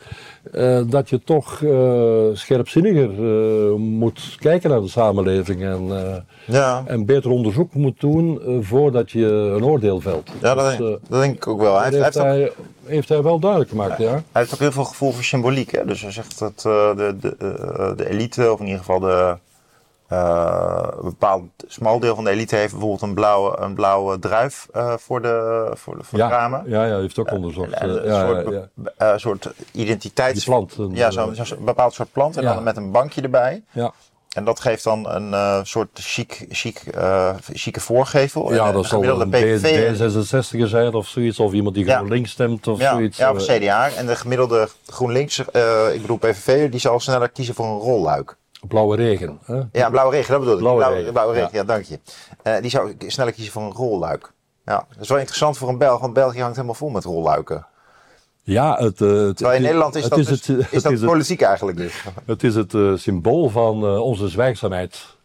dat je toch scherpzinniger moet kijken naar de samenleving en, ja. en beter onderzoek moet doen voordat je een oordeel velt. Ja, dat, dus, denk, dat denk, ik ook wel. Hij heeft, hij, heeft hij wel duidelijk gemaakt, ja. Hij heeft ook heel veel gevoel voor symboliek. Hè? Dus hij zegt dat de, de, de elite, of in ieder geval de uh, een bepaald smal deel van de elite heeft bijvoorbeeld een blauwe, een blauwe druif uh, voor de, voor de, voor ja, de ramen. Ja, ja, heeft ook onderzocht. En, en, ja, soort, ja, soort identiteits... plant. ja, zo'n zo bepaald soort plant en dan met een bankje erbij. Ja. En dat geeft dan een soort chic, chic, chique voorgevel. Ja, dat zal een D66er zijn of zoiets. Of iemand die ja. links stemt of ja, zoiets. Ja, of CDA. En de gemiddelde GroenLinks, ik bedoel PVV, die zal sneller kiezen voor een rolluik. Blauwe regen. Hè? Ja, blauwe regen, dat bedoel ik. Blauwe, blauwe regen, blauwe regen ja. dank je. Uh, die zou ik sneller kiezen voor een rolluik. Ja, dat is wel interessant voor een Belg, want België hangt helemaal vol met rolluiken. Ja, het, uh, het, in Nederland is dat, is, dus, het, is dat politiek eigenlijk dus. Het is het uh, symbool van onze zwijgzaamheid.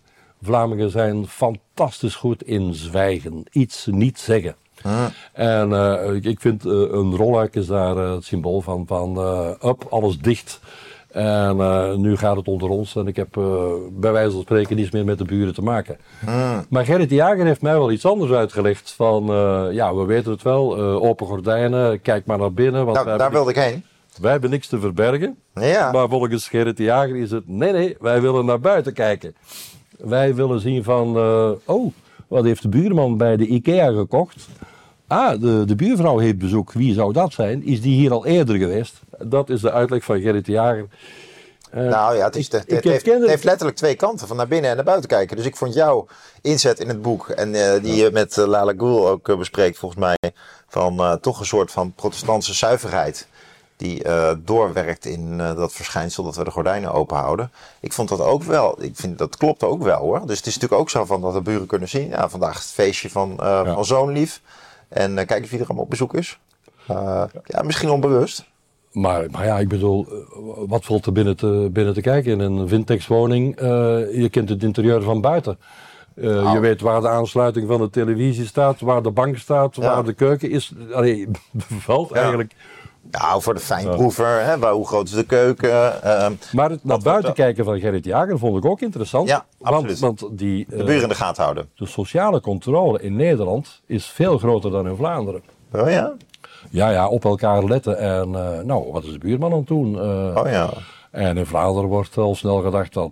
Vlamingen zijn fantastisch goed in zwijgen, iets niet zeggen. Hmm. En ik, ik, vind een rolluik is daar het symbool van, van up, alles dicht. En uh, nu gaat het onder ons en ik heb uh, bij wijze van spreken niets meer met de buren te maken. Hmm. Maar Gerrit de Jager heeft mij wel iets anders uitgelegd. Van uh, ja, we weten het wel, open gordijnen, kijk maar naar binnen. Want nou, daar wilde ik heen. Wij hebben niks te verbergen. Ja. Maar volgens Gerrit de Jager is het nee, nee, wij willen naar buiten kijken. Wij willen zien van, oh, wat heeft de buurman bij de IKEA gekocht? Ah, de, de buurvrouw heeft bezoek. Wie zou dat zijn? Is die hier al eerder geweest? Dat is de uitleg van Gerrit de Jager. Uh, nou ja, het, is de, het, heeft, het, heeft, letterlijk twee kanten, van naar binnen en naar buiten kijken. Dus ik vond jouw inzet in het boek, en uh, die je met uh, Lala Goul ook bespreekt volgens mij, van toch een soort van protestantse zuiverheid. Die doorwerkt in dat verschijnsel dat we de gordijnen open houden. Ik vond dat ook wel, ik vind dat klopt ook wel hoor. Dus het is natuurlijk ook zo van dat de buren kunnen zien. Ja, vandaag het feestje van, ja. van zo'n lief. En kijk eens wie er allemaal op bezoek is. Uh, ja, misschien onbewust. Maar, maar ja, ik bedoel, eh, wat valt er binnen te, binnen te kijken in een Vintex woning? Uh, je kent het interieur van buiten. Uh, Je nou. weet waar de aansluiting van de televisie staat, waar de bank staat, ja. waar de keuken is. Allee, (laughs) bevalt ja. eigenlijk. Nou, voor de fijnproever, hè, waar, hoe groot is de keuken? Uh, maar het naar buiten kijken van Gerrit Jager vond ik ook interessant. Ja, absoluut. Want, want die, de buren in de gaten houden. De sociale controle in Nederland is veel groter dan in Vlaanderen. Oh ja? Ja, ja, op elkaar letten. En uh, nou, wat is de buurman aan het doen? Uh, oh ja. En in Vlaanderen wordt al snel gedacht dat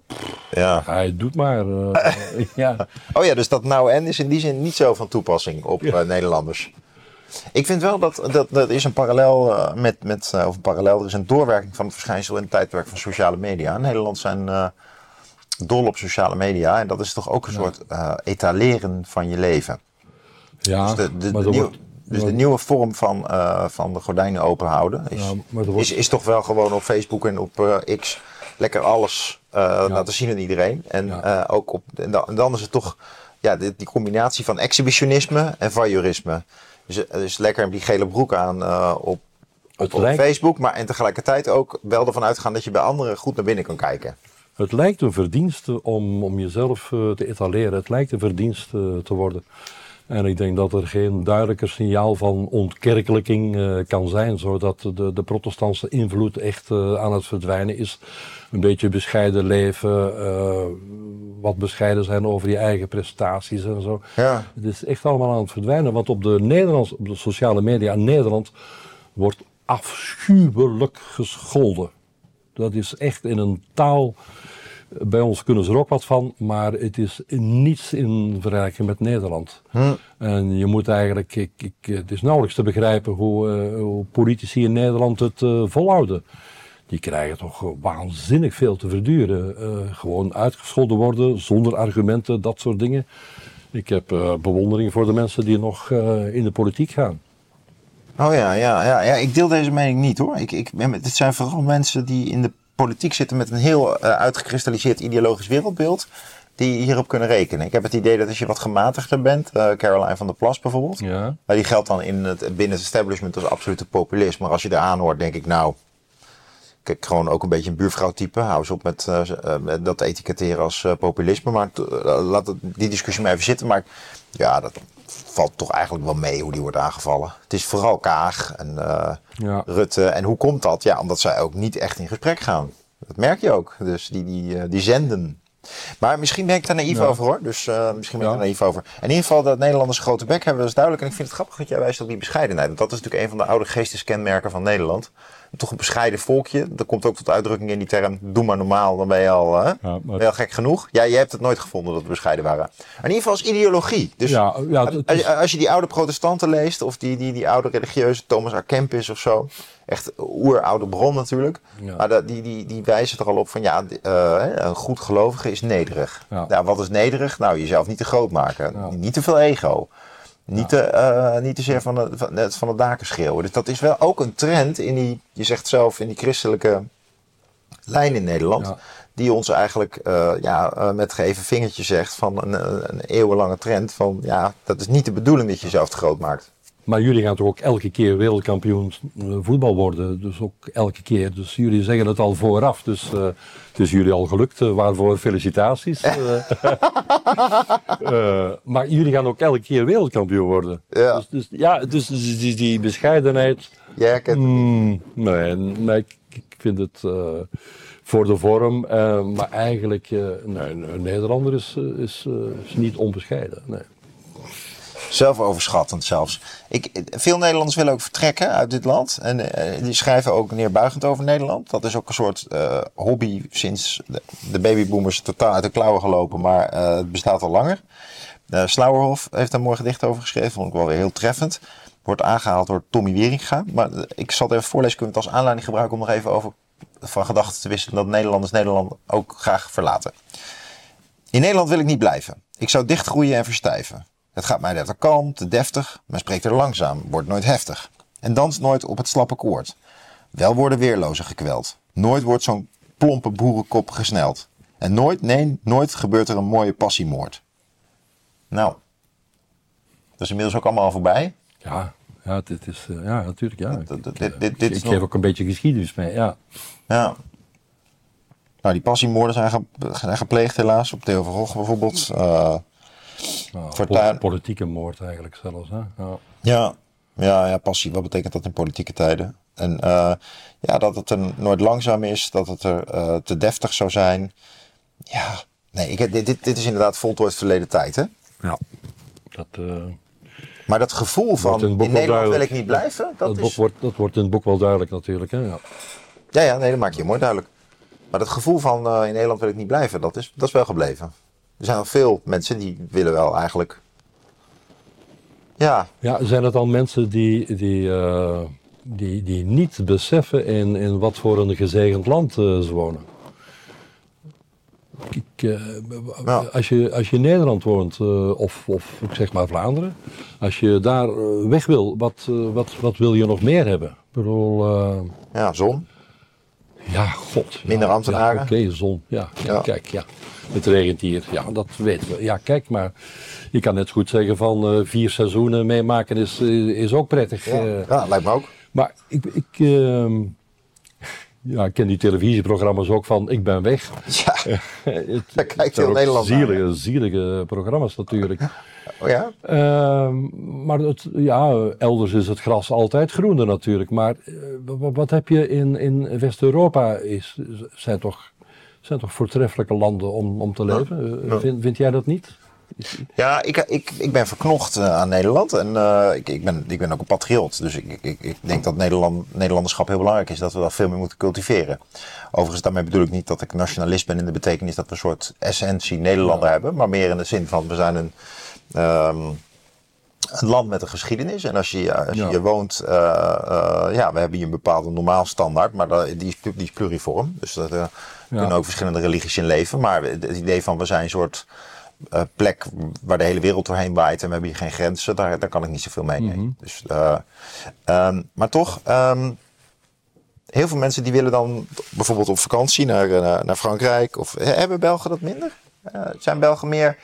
ja. hij doet maar. (laughs) Ja. Oh ja, dus dat nou en is in die zin niet zo van toepassing op ja. Nederlanders. Ik vind wel dat, dat, dat is een parallel met, met of een parallel, er is een doorwerking van het verschijnsel in het tijdperk van sociale media. In Nederland zijn dol op sociale media en dat is toch ook een soort etaleren van je leven. Ja, dus de, de, de, nieuw, dus de nieuwe vorm van, uh, van de gordijnen open houden is, ja, is, is, toch wel gewoon op Facebook en op uh, X lekker alles laten zien aan iedereen. En, ook op, en dan, is het toch ja, die, die, combinatie van exhibitionisme en voyeurisme. Dus, dus lekker die gele broek aan op, op, op Facebook, maar en tegelijkertijd ook wel ervan uitgaan dat je bij anderen goed naar binnen kan kijken. Het lijkt een verdienste om, om jezelf te etaleren. Het lijkt een verdienste te worden. En ik denk dat er geen duidelijker signaal van ontkerkelijking uh, kan zijn, zodat de, de protestantse invloed echt uh, aan het verdwijnen is. Een beetje bescheiden leven, uh, wat bescheiden zijn over je eigen prestaties en zo. Ja. Het is echt allemaal aan het verdwijnen, want op de, Nederlands, op de sociale media in Nederland wordt afschuwelijk gescholden. Dat is echt in een taal bij ons kunnen ze er ook wat van, maar het is niets in vergelijking met Nederland. Hm. En je moet eigenlijk, ik, ik, het is nauwelijks te begrijpen hoe, uh, hoe politici in Nederland het uh, volhouden. Die krijgen toch waanzinnig veel te verduren. Uh, gewoon uitgescholden worden, zonder argumenten, dat soort dingen. Ik heb bewondering voor de mensen die nog in de politiek gaan. Oh ja, ja, ja, ja, ik deel deze mening niet hoor. Ik, ik, het zijn vooral mensen die in de politiek zitten met een heel uh, uitgekristalliseerd ideologisch wereldbeeld. Die hierop kunnen rekenen. Ik heb het idee dat als je wat gematigder bent, uh, Caroline van der Plas bijvoorbeeld. Ja. die geldt dan in het, binnen het establishment als absolute populist. Maar als je daar hoort, denk ik nou, kijk, gewoon ook een beetje een buurvrouwtype. Hou eens op met, uh, met dat etiketteren als populisme. Maar laat die discussie maar even zitten. Maar ja, dat valt toch eigenlijk wel mee hoe die wordt aangevallen. Het is vooral Kaag en ja. Rutte. En hoe komt dat? Ja, omdat zij ook niet echt in gesprek gaan. Dat merk je ook. Dus die, die, die zenden. Maar misschien ben ik daar naïef over hoor. Dus uh, misschien ben ik daar naïef over. In ieder geval, dat Nederlanders grote bek hebben, dat is duidelijk. En ik vind het grappig dat jij wijst op die bescheidenheid. Want dat is natuurlijk een van de oude geesteskenmerken van Nederland toch een bescheiden volkje. Dat komt ook tot uitdrukking in die term, doe maar normaal, dan ben je al, hè? Ja, maar... ben gek genoeg. Ja, je hebt het nooit gevonden dat we bescheiden waren. in ieder geval is ideologie. Dus ja, ja, als, als, je die oude protestanten leest, of die, die, die oude religieuze Thomas A. Kempis of zo, echt oeroude bron natuurlijk. Maar die, die, die wijzen er al op van, ja, uh, een goed gelovige is nederig. Ja. Nou, wat is nederig? Nou, jezelf niet te groot maken. Niet te veel ego. Niet, te, uh, niet te zeer van, de, van, het, van de daken schreeuwen. Dus dat is wel ook een trend in die, je zegt zelf, in die christelijke lijn in Nederland. Die ons eigenlijk uh, ja, uh, met geven vingertje zegt van een, een eeuwenlange trend. Van ja, dat is niet de bedoeling dat je jezelf te groot maakt. Maar jullie gaan toch ook elke keer wereldkampioen eh, voetbal worden. Dus ook elke keer. Dus jullie zeggen het al vooraf. Dus uh, het is jullie al gelukt. Uh, waarvoor felicitaties. (laughs) maar jullie gaan ook elke keer wereldkampioen worden. Ja. Dus, dus ja, dus, dus die, die, bescheidenheid. Ja, ik mm, nee, nee, ik, ik vind het voor de vorm. maar eigenlijk, nee, een Nederlander is, is, is niet onbescheiden. Nee. Zelfoverschattend zelfs. Ik, veel Nederlanders willen ook vertrekken uit dit land. En uh, die schrijven ook neerbuigend over Nederland. Dat is ook een soort uh, hobby sinds de, babyboomers totaal uit de klauwen gelopen. Maar uh, het bestaat al langer. Slauerhof heeft een mooi gedicht over geschreven. Vond ik wel weer heel treffend. Wordt aangehaald door Tommy Wieringa. Maar ik zal het even voorlezen. Kunnen het als aanleiding gebruiken om nog even over van gedachten te wisselen. Dat Nederlanders Nederland ook graag verlaten. In Nederland wil ik niet blijven. Ik zou dichtgroeien en verstijven. Het gaat mij net kalm, te deftig, men spreekt er langzaam, wordt nooit heftig. En danst nooit op het slappe koord. Wel worden weerlozen gekweld. Nooit wordt zo'n plompe boerenkop gesneld. En nooit, nee, nooit gebeurt er een mooie passiemoord. Nou, dat is inmiddels ook allemaal al voorbij. Ja, ja, dit is, uh, ja natuurlijk, ja. Dit, dit, dit, dit ik geef ook een beetje geschiedenis mee, ja. Ja. Nou, die passiemoorden zijn, zijn gepleegd helaas, op Theo van Gogh bijvoorbeeld. Uh, nou, Politieke moord eigenlijk zelfs. Hè? Ja. ja. Ja, ja, passie. Wat betekent dat in politieke tijden? En uh, ja, dat het er nooit langzaam is, dat het er uh, te deftig zou zijn. Ja, nee, ik, dit, dit, dit is inderdaad voltooid verleden tijd, hè? Ja. Dat, uh, maar dat gevoel van in, in Nederland wil ik niet blijven, dat, dat, is... wordt, dat wordt in het boek wel duidelijk natuurlijk, hè? Ja, ja, ja nee, dat maak je mooi duidelijk. Maar dat gevoel van in Nederland wil ik niet blijven, dat is, dat is wel gebleven. Er zijn al veel mensen die willen wel eigenlijk. Ja. Ja, zijn het dan mensen die, die, uh, die, die niet beseffen in, in wat voor een gezegend land uh, ze wonen? Ik, uh, als, je, als je in Nederland woont, of, of ik zeg maar Vlaanderen, als je daar weg wil, wat, wat, wat wil je nog meer hebben? Ik bedoel. ja, zon. Ja, god. Minder ambtenaren. Oké, zon. Ja, ja, kijk, ja. Het regent hier. Ja, dat weten we. Ja, kijk, maar je kan net goed zeggen van uh, vier seizoenen meemaken is, is ook prettig. Ja, ja lijkt me ook. Maar ik, ik, uh, ja, ik ken die televisieprogramma's ook van Ik ben weg. Ja, (laughs) het, daar kijkt heel Nederland zielige, zielige programma's natuurlijk. Oh ja? Uh, maar het, ja, elders is het gras altijd groener natuurlijk. Maar uh, wat heb je in, in West-Europa? Zijn toch, zijn toch voortreffelijke landen om, om te leven? Ja. Vind, vind jij dat niet? Ja, ik, ik, ik ben verknocht uh, aan Nederland en uh, ik, ik, ben, ik ben ook een patriot. Dus ik, ik, ik denk dat Nederland, Nederlanderschap heel belangrijk is, dat we dat veel meer moeten cultiveren. Overigens, daarmee bedoel ik niet dat ik nationalist ben in de betekenis dat we een soort essentie Nederlander ja. hebben, maar meer in de zin van we zijn een, um, een land met een geschiedenis. En als je, als je ja. hier woont, uh, ja, we hebben hier een bepaalde normaal standaard, maar die, is, die is pluriform. Dus dat, er kunnen ook verschillende religies in leven. Maar het idee van we zijn een soort uh, plek waar de hele wereld doorheen waait en we hebben hier geen grenzen, daar, daar kan ik niet zoveel mee. Mm -hmm. dus, uh, um, maar toch, um, heel veel mensen die willen dan bijvoorbeeld op vakantie naar, uh, naar Frankrijk. Of hebben Belgen dat minder? zijn Belgen meer.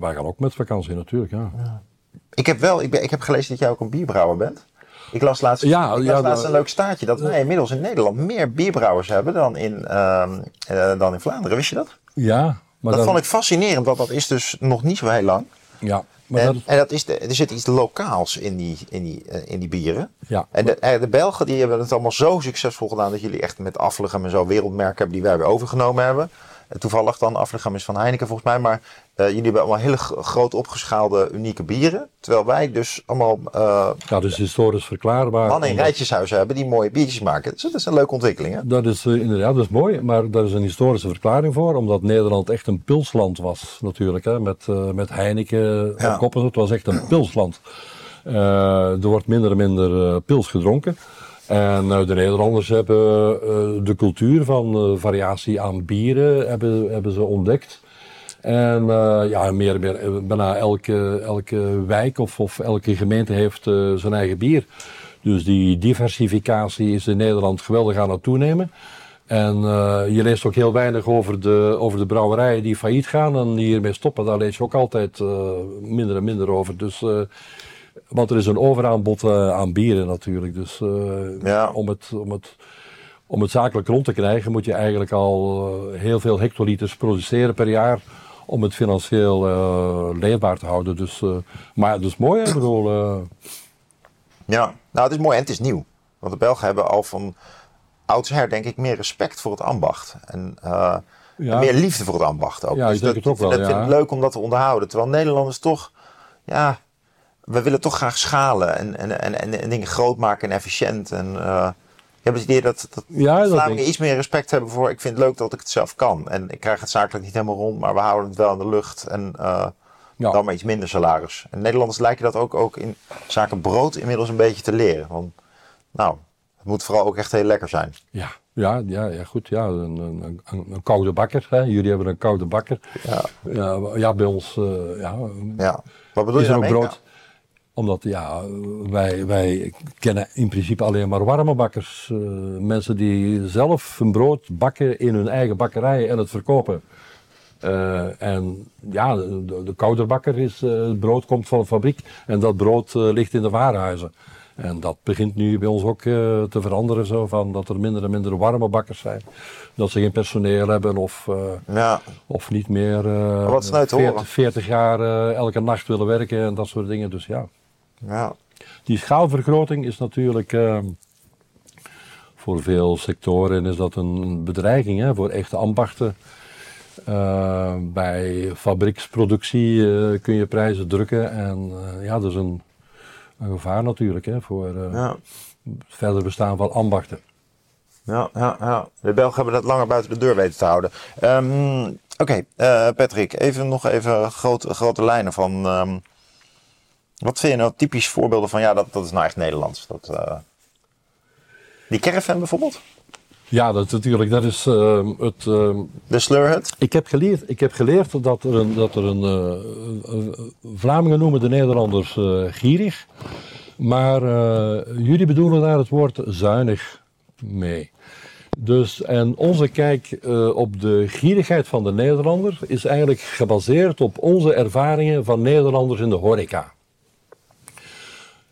Wij gaan ook met vakantie natuurlijk, ja. ja. Ik heb wel, ik, ben, ik heb gelezen dat jij ook een bierbrouwer bent. Ik las laatst, ja, ik las ja, laatst een leuk staartje dat wij inmiddels in Nederland meer bierbrouwers hebben dan in, uh, dan in Vlaanderen. Wist je dat? Ja, maar dat dan... vond ik fascinerend, want dat is dus nog niet zo heel lang. Ja. Maar en, dat... en dat is de, er zit iets lokaals in die, in die, uh, in die bieren. Ja. En de, de Belgen die hebben het allemaal zo succesvol gedaan dat jullie echt met Aflegem en zo wereldmerken hebben die wij weer overgenomen hebben. Toevallig dan, Aflegem is van Heineken volgens mij, maar uh, jullie hebben allemaal hele groot opgeschaalde, unieke bieren. Terwijl wij dus allemaal... Uh, ja, dus historisch verklaarbaar. Mannen in rijtjeshuizen hebben die mooie biertjes maken. Dus dat is een leuke ontwikkeling, hè? Dat is uh, inderdaad, dat is mooi. Maar daar is een historische verklaring voor. Omdat Nederland echt een pilsland was, natuurlijk. Hè, met, met Heineken ja. koppen. Het was echt een pilsland. er wordt minder en minder pils gedronken. En de Nederlanders hebben de cultuur van variatie aan bieren hebben, hebben ze ontdekt. En ja, meer meer, bijna elke, elke wijk of, of elke gemeente heeft zijn eigen bier. Dus die diversificatie is in Nederland geweldig aan het toenemen. En je leest ook heel weinig over de, over de brouwerijen die failliet gaan en die hiermee stoppen. Daar lees je ook altijd minder en minder over. Dus, want er is een overaanbod aan bieren natuurlijk. Dus ja. om, het, om, het, om het zakelijk rond te krijgen moet je eigenlijk al heel veel hectoliters produceren per jaar om het financieel uh, leefbaar te houden. Dus, uh, maar het is mooi, ik bedoel... Uh... Ja, nou het is mooi en het is nieuw. Want de Belgen hebben al van oudsher denk ik meer respect voor het ambacht. En, ja. en meer liefde voor het ambacht ook. Ja, dus dat, het ook wel, dat ja. vind ik leuk om dat te onderhouden. Terwijl Nederlanders toch, ja, we willen toch graag schalen en, en, en, en dingen groot maken en efficiënt. En, ik heb het idee dat, dat ja, iets meer respect hebben voor. Ik vind het leuk dat ik het zelf kan. En ik krijg het zakelijk niet helemaal rond, maar we houden het wel in de lucht. En uh, ja. dan maar iets minder salaris. En Nederlanders lijken dat ook, ook in zaken brood inmiddels een beetje te leren. Want, nou, het moet vooral ook echt heel lekker zijn. Ja, ja, ja, ja goed. Ja, een, een, een, koude bakker. Hè. Jullie hebben een koude bakker. Ja, ja, ja bij ons. Uh, ja, ja. Wat bedoel je daarmee? brood? Omdat ja, wij, wij kennen in principe alleen maar warme bakkers. Uh, mensen die zelf hun brood bakken in hun eigen bakkerij en het verkopen. Uh, en ja, de, de koude bakker is, uh, het brood komt van de fabriek en dat brood ligt in de warenhuizen. En dat begint nu bij ons ook te veranderen, zo, van dat er minder en minder warme bakkers zijn. Dat ze geen personeel hebben of, ja. of niet meer wat 40, 40, jaar elke nacht willen werken en dat soort dingen. Dus ja. Ja. Die schaalvergroting is natuurlijk uh, voor veel sectoren is dat een bedreiging hè, voor echte ambachten. Uh, bij fabrieksproductie uh, kun je prijzen drukken en ja, dat is een, een gevaar natuurlijk hè, voor ja. het verder bestaan van ambachten. Ja, ja, ja, de Belgen hebben dat langer buiten de deur weten te houden. Um, Oké, okay, Patrick, even nog even grote, grote lijnen van. Um, wat vind je nou typisch voorbeelden van, ja, dat, dat is nou echt Nederlands? Dat, uh... Die caravan bijvoorbeeld? Ja, dat natuurlijk. Dat is uh, het. Uh, de slurhut? Ik heb geleerd, ik heb geleerd dat er een. Dat er een Vlamingen noemen de Nederlanders gierig. Maar jullie bedoelen daar het woord zuinig mee. Dus, en onze kijk uh, op de gierigheid van de Nederlander is eigenlijk gebaseerd op onze ervaringen van Nederlanders in de horeca.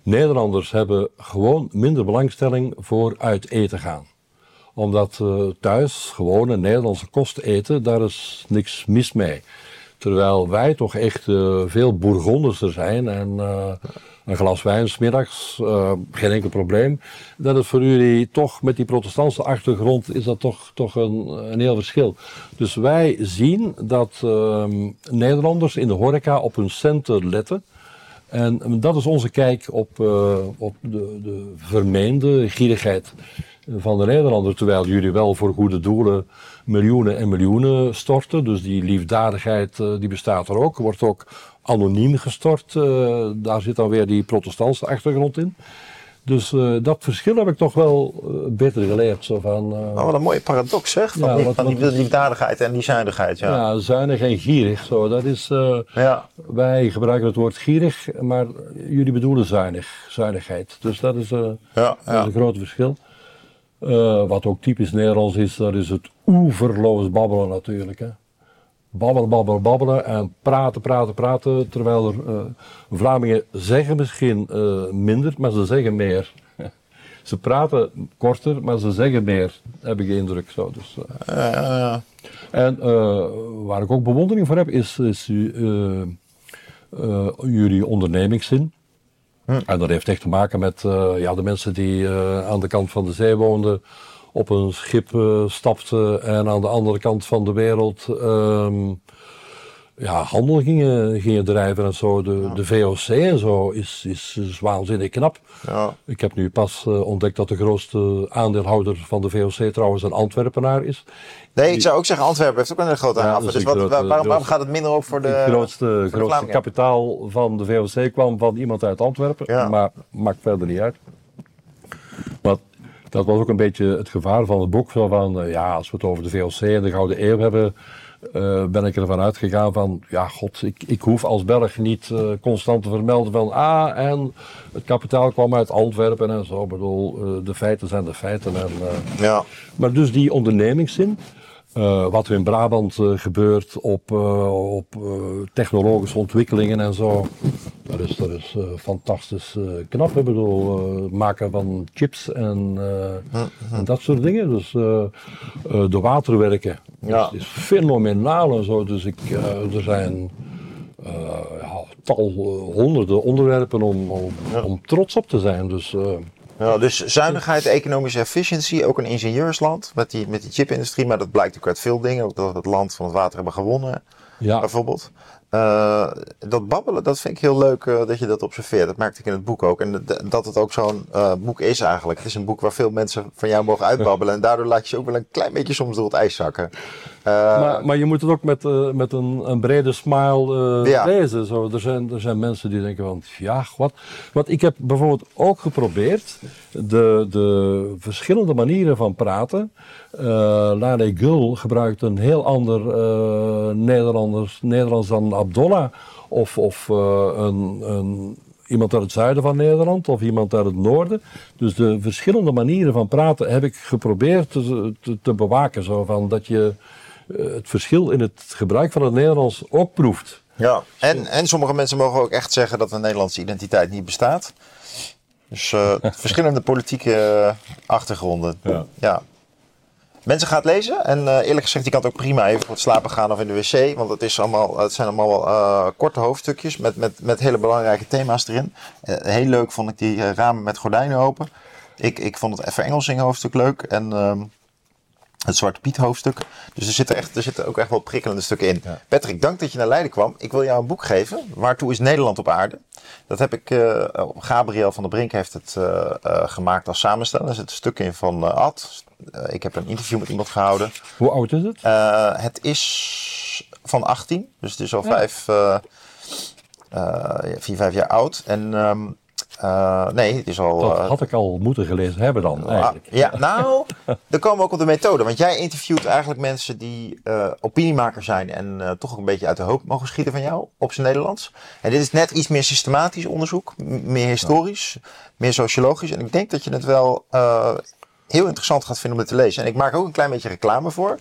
Nederlanders hebben gewoon minder belangstelling voor uit eten gaan. Omdat uh, thuis gewone Nederlandse kost eten, daar is niks mis mee. Terwijl wij toch echt uh, veel Bourgonderser zijn en een glas wijn smiddags, geen enkel probleem. Dat is voor jullie toch met die protestantse achtergrond is dat toch, toch een, een heel verschil. Dus wij zien dat uh, Nederlanders in de horeca op hun centen letten. En dat is onze kijk op, uh, op de, de vermeende gierigheid van de Nederlander. Terwijl jullie wel voor goede doelen miljoenen en miljoenen storten. Dus die liefdadigheid uh, die bestaat er ook. Wordt ook anoniem gestort. Uh, daar zit dan weer die protestantse achtergrond in. Dus uh, dat verschil heb ik toch wel uh, beter geleerd. Zo van, uh, wat een mooie paradox zeg, van, ja, die, wat, van die liefdadigheid en die zuinigheid. Ja, ja zuinig en gierig. Zo. Dat is, ja. Wij gebruiken het woord gierig, maar jullie bedoelen zuinig, zuinigheid. Dus dat is, ja, dat is een groot verschil. wat ook typisch Nederlands is, dat is het oeverloos babbelen natuurlijk. Hè babbelen, babbelen, babbelen en praten, praten, praten. Terwijl er, uh, Vlamingen zeggen misschien uh, minder, maar ze zeggen meer. (laughs) ze praten korter, maar ze zeggen meer, heb ik de indruk. Zo. Dus, uh, en waar ik ook bewondering voor heb, is, is jullie ondernemingszin. Hm. En dat heeft echt te maken met ja, de mensen die aan de kant van de zee woonden op een schip uh, stapte en aan de andere kant van de wereld um, ja, handel gingen, gingen drijven en zo. De, de VOC en zo is, is, is waanzinnig knap. Ja. Ik heb nu pas uh, ontdekt dat de grootste aandeelhouder van de VOC trouwens een Antwerpenaar is. Nee, ik zou ook zeggen, Antwerpen heeft ook een grote ja, Dus, dus wat, waarom, waarom, gaat het minder op voor de. Het grootste, grootste kapitaal van de VOC kwam van iemand uit Antwerpen, ja. maar maakt verder niet uit. Wat dat was ook een beetje het gevaar van het boek. Van, uh, ja, als we het over de VLC en de Gouden Eeuw hebben, uh, ben ik ervan uitgegaan van, ja, god, ik, ik hoef als Belg niet uh, constant te vermelden van, ah, en het kapitaal kwam uit Antwerpen en zo. Ik bedoel, de feiten zijn de feiten. En, ja. Maar dus die ondernemingszin, uh, wat er in Brabant uh, gebeurt op, uh, op technologische ontwikkelingen en zo. Dat is, dat is fantastisch knap. Ik bedoel, maken van chips en, en, dat soort dingen. Dus de waterwerken. Ja. is fenomenaal en zo. Dus ik, er zijn ja, tal, honderden onderwerpen om, om, om, trots op te zijn. Dus ja, dus zuinigheid, economische efficiëntie, ook een ingenieursland met die, met die chipindustrie. Maar dat blijkt ook uit veel dingen, ook dat we het land van het water hebben gewonnen, ja. bijvoorbeeld. Uh, dat babbelen, dat vind ik heel leuk uh, dat je dat observeert. Dat merkte ik in het boek ook. En dat het ook zo'n uh, boek is eigenlijk. Het is een boek waar veel mensen van jou mogen uitbabbelen. En daardoor laat je je ook wel een klein beetje soms door het ijs zakken. Maar, maar, je moet het ook met, met een, een brede smile ja. lezen. Zo. Er, zijn, er zijn mensen die denken van, ja, wat. Want ik heb bijvoorbeeld ook geprobeerd de, de verschillende manieren van praten. Uh, Lale Gul gebruikt een heel ander Nederlanders, Nederlands dan Abdollah. Of, of een, een, iemand uit het zuiden van Nederland of iemand uit het noorden. Dus de verschillende manieren van praten heb ik geprobeerd te, te, te bewaken. Zo van dat je het verschil in het gebruik van het Nederlands ook proeft. Ja, en, en sommige mensen mogen ook echt zeggen dat de Nederlandse identiteit niet bestaat. Dus uh, (laughs) verschillende politieke achtergronden. Ja. ja. Mensen gaan het lezen. En uh, eerlijk gezegd, je kan het ook prima even voor het slapen gaan of in de wc. Want het, is allemaal, het zijn allemaal wel korte hoofdstukjes met, met, met hele belangrijke thema's erin. heel leuk vond ik die ramen met gordijnen open. Ik, ik vond het even Engelsing hoofdstuk leuk. En ehm, het Zwarte Piet hoofdstuk. Dus er zitten, echt, er zitten ook echt wel prikkelende stukken in. Patrick, dank dat je naar Leiden kwam. Ik wil jou een boek geven. Waartoe is Nederland op aarde? Dat heb ik, uh, Gabriel van der Brink heeft het uh, uh, gemaakt als samensteller. Er zit een stuk in van Ad. ik heb een interview met iemand gehouden. Hoe oud is het? het is van 18. Dus het is al ja. vijf, vier, vijf jaar oud. En um, uh, nee, het is al. Dat had ik al moeten gelezen hebben dan. Ah, eigenlijk. ja, nou, dan komen we ook op de methode. Want jij interviewt eigenlijk mensen die uh, opiniemaker zijn en toch ook een beetje uit de hoop mogen schieten van jou op zijn Nederlands. En dit is net iets meer systematisch onderzoek, meer historisch, meer sociologisch. En ik denk dat je het wel heel interessant gaat vinden om het te lezen. En ik maak ook een klein beetje reclame voor.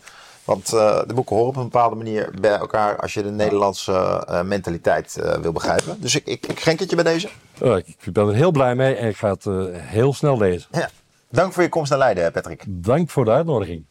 Want de boeken horen op een bepaalde manier bij elkaar als je de Nederlandse mentaliteit wil begrijpen. Dus ik, ik, het je bij deze. ik ben er heel blij mee en ik ga het heel snel lezen. Ja. Dank voor je komst naar Leiden, Patrick. Dank voor de uitnodiging.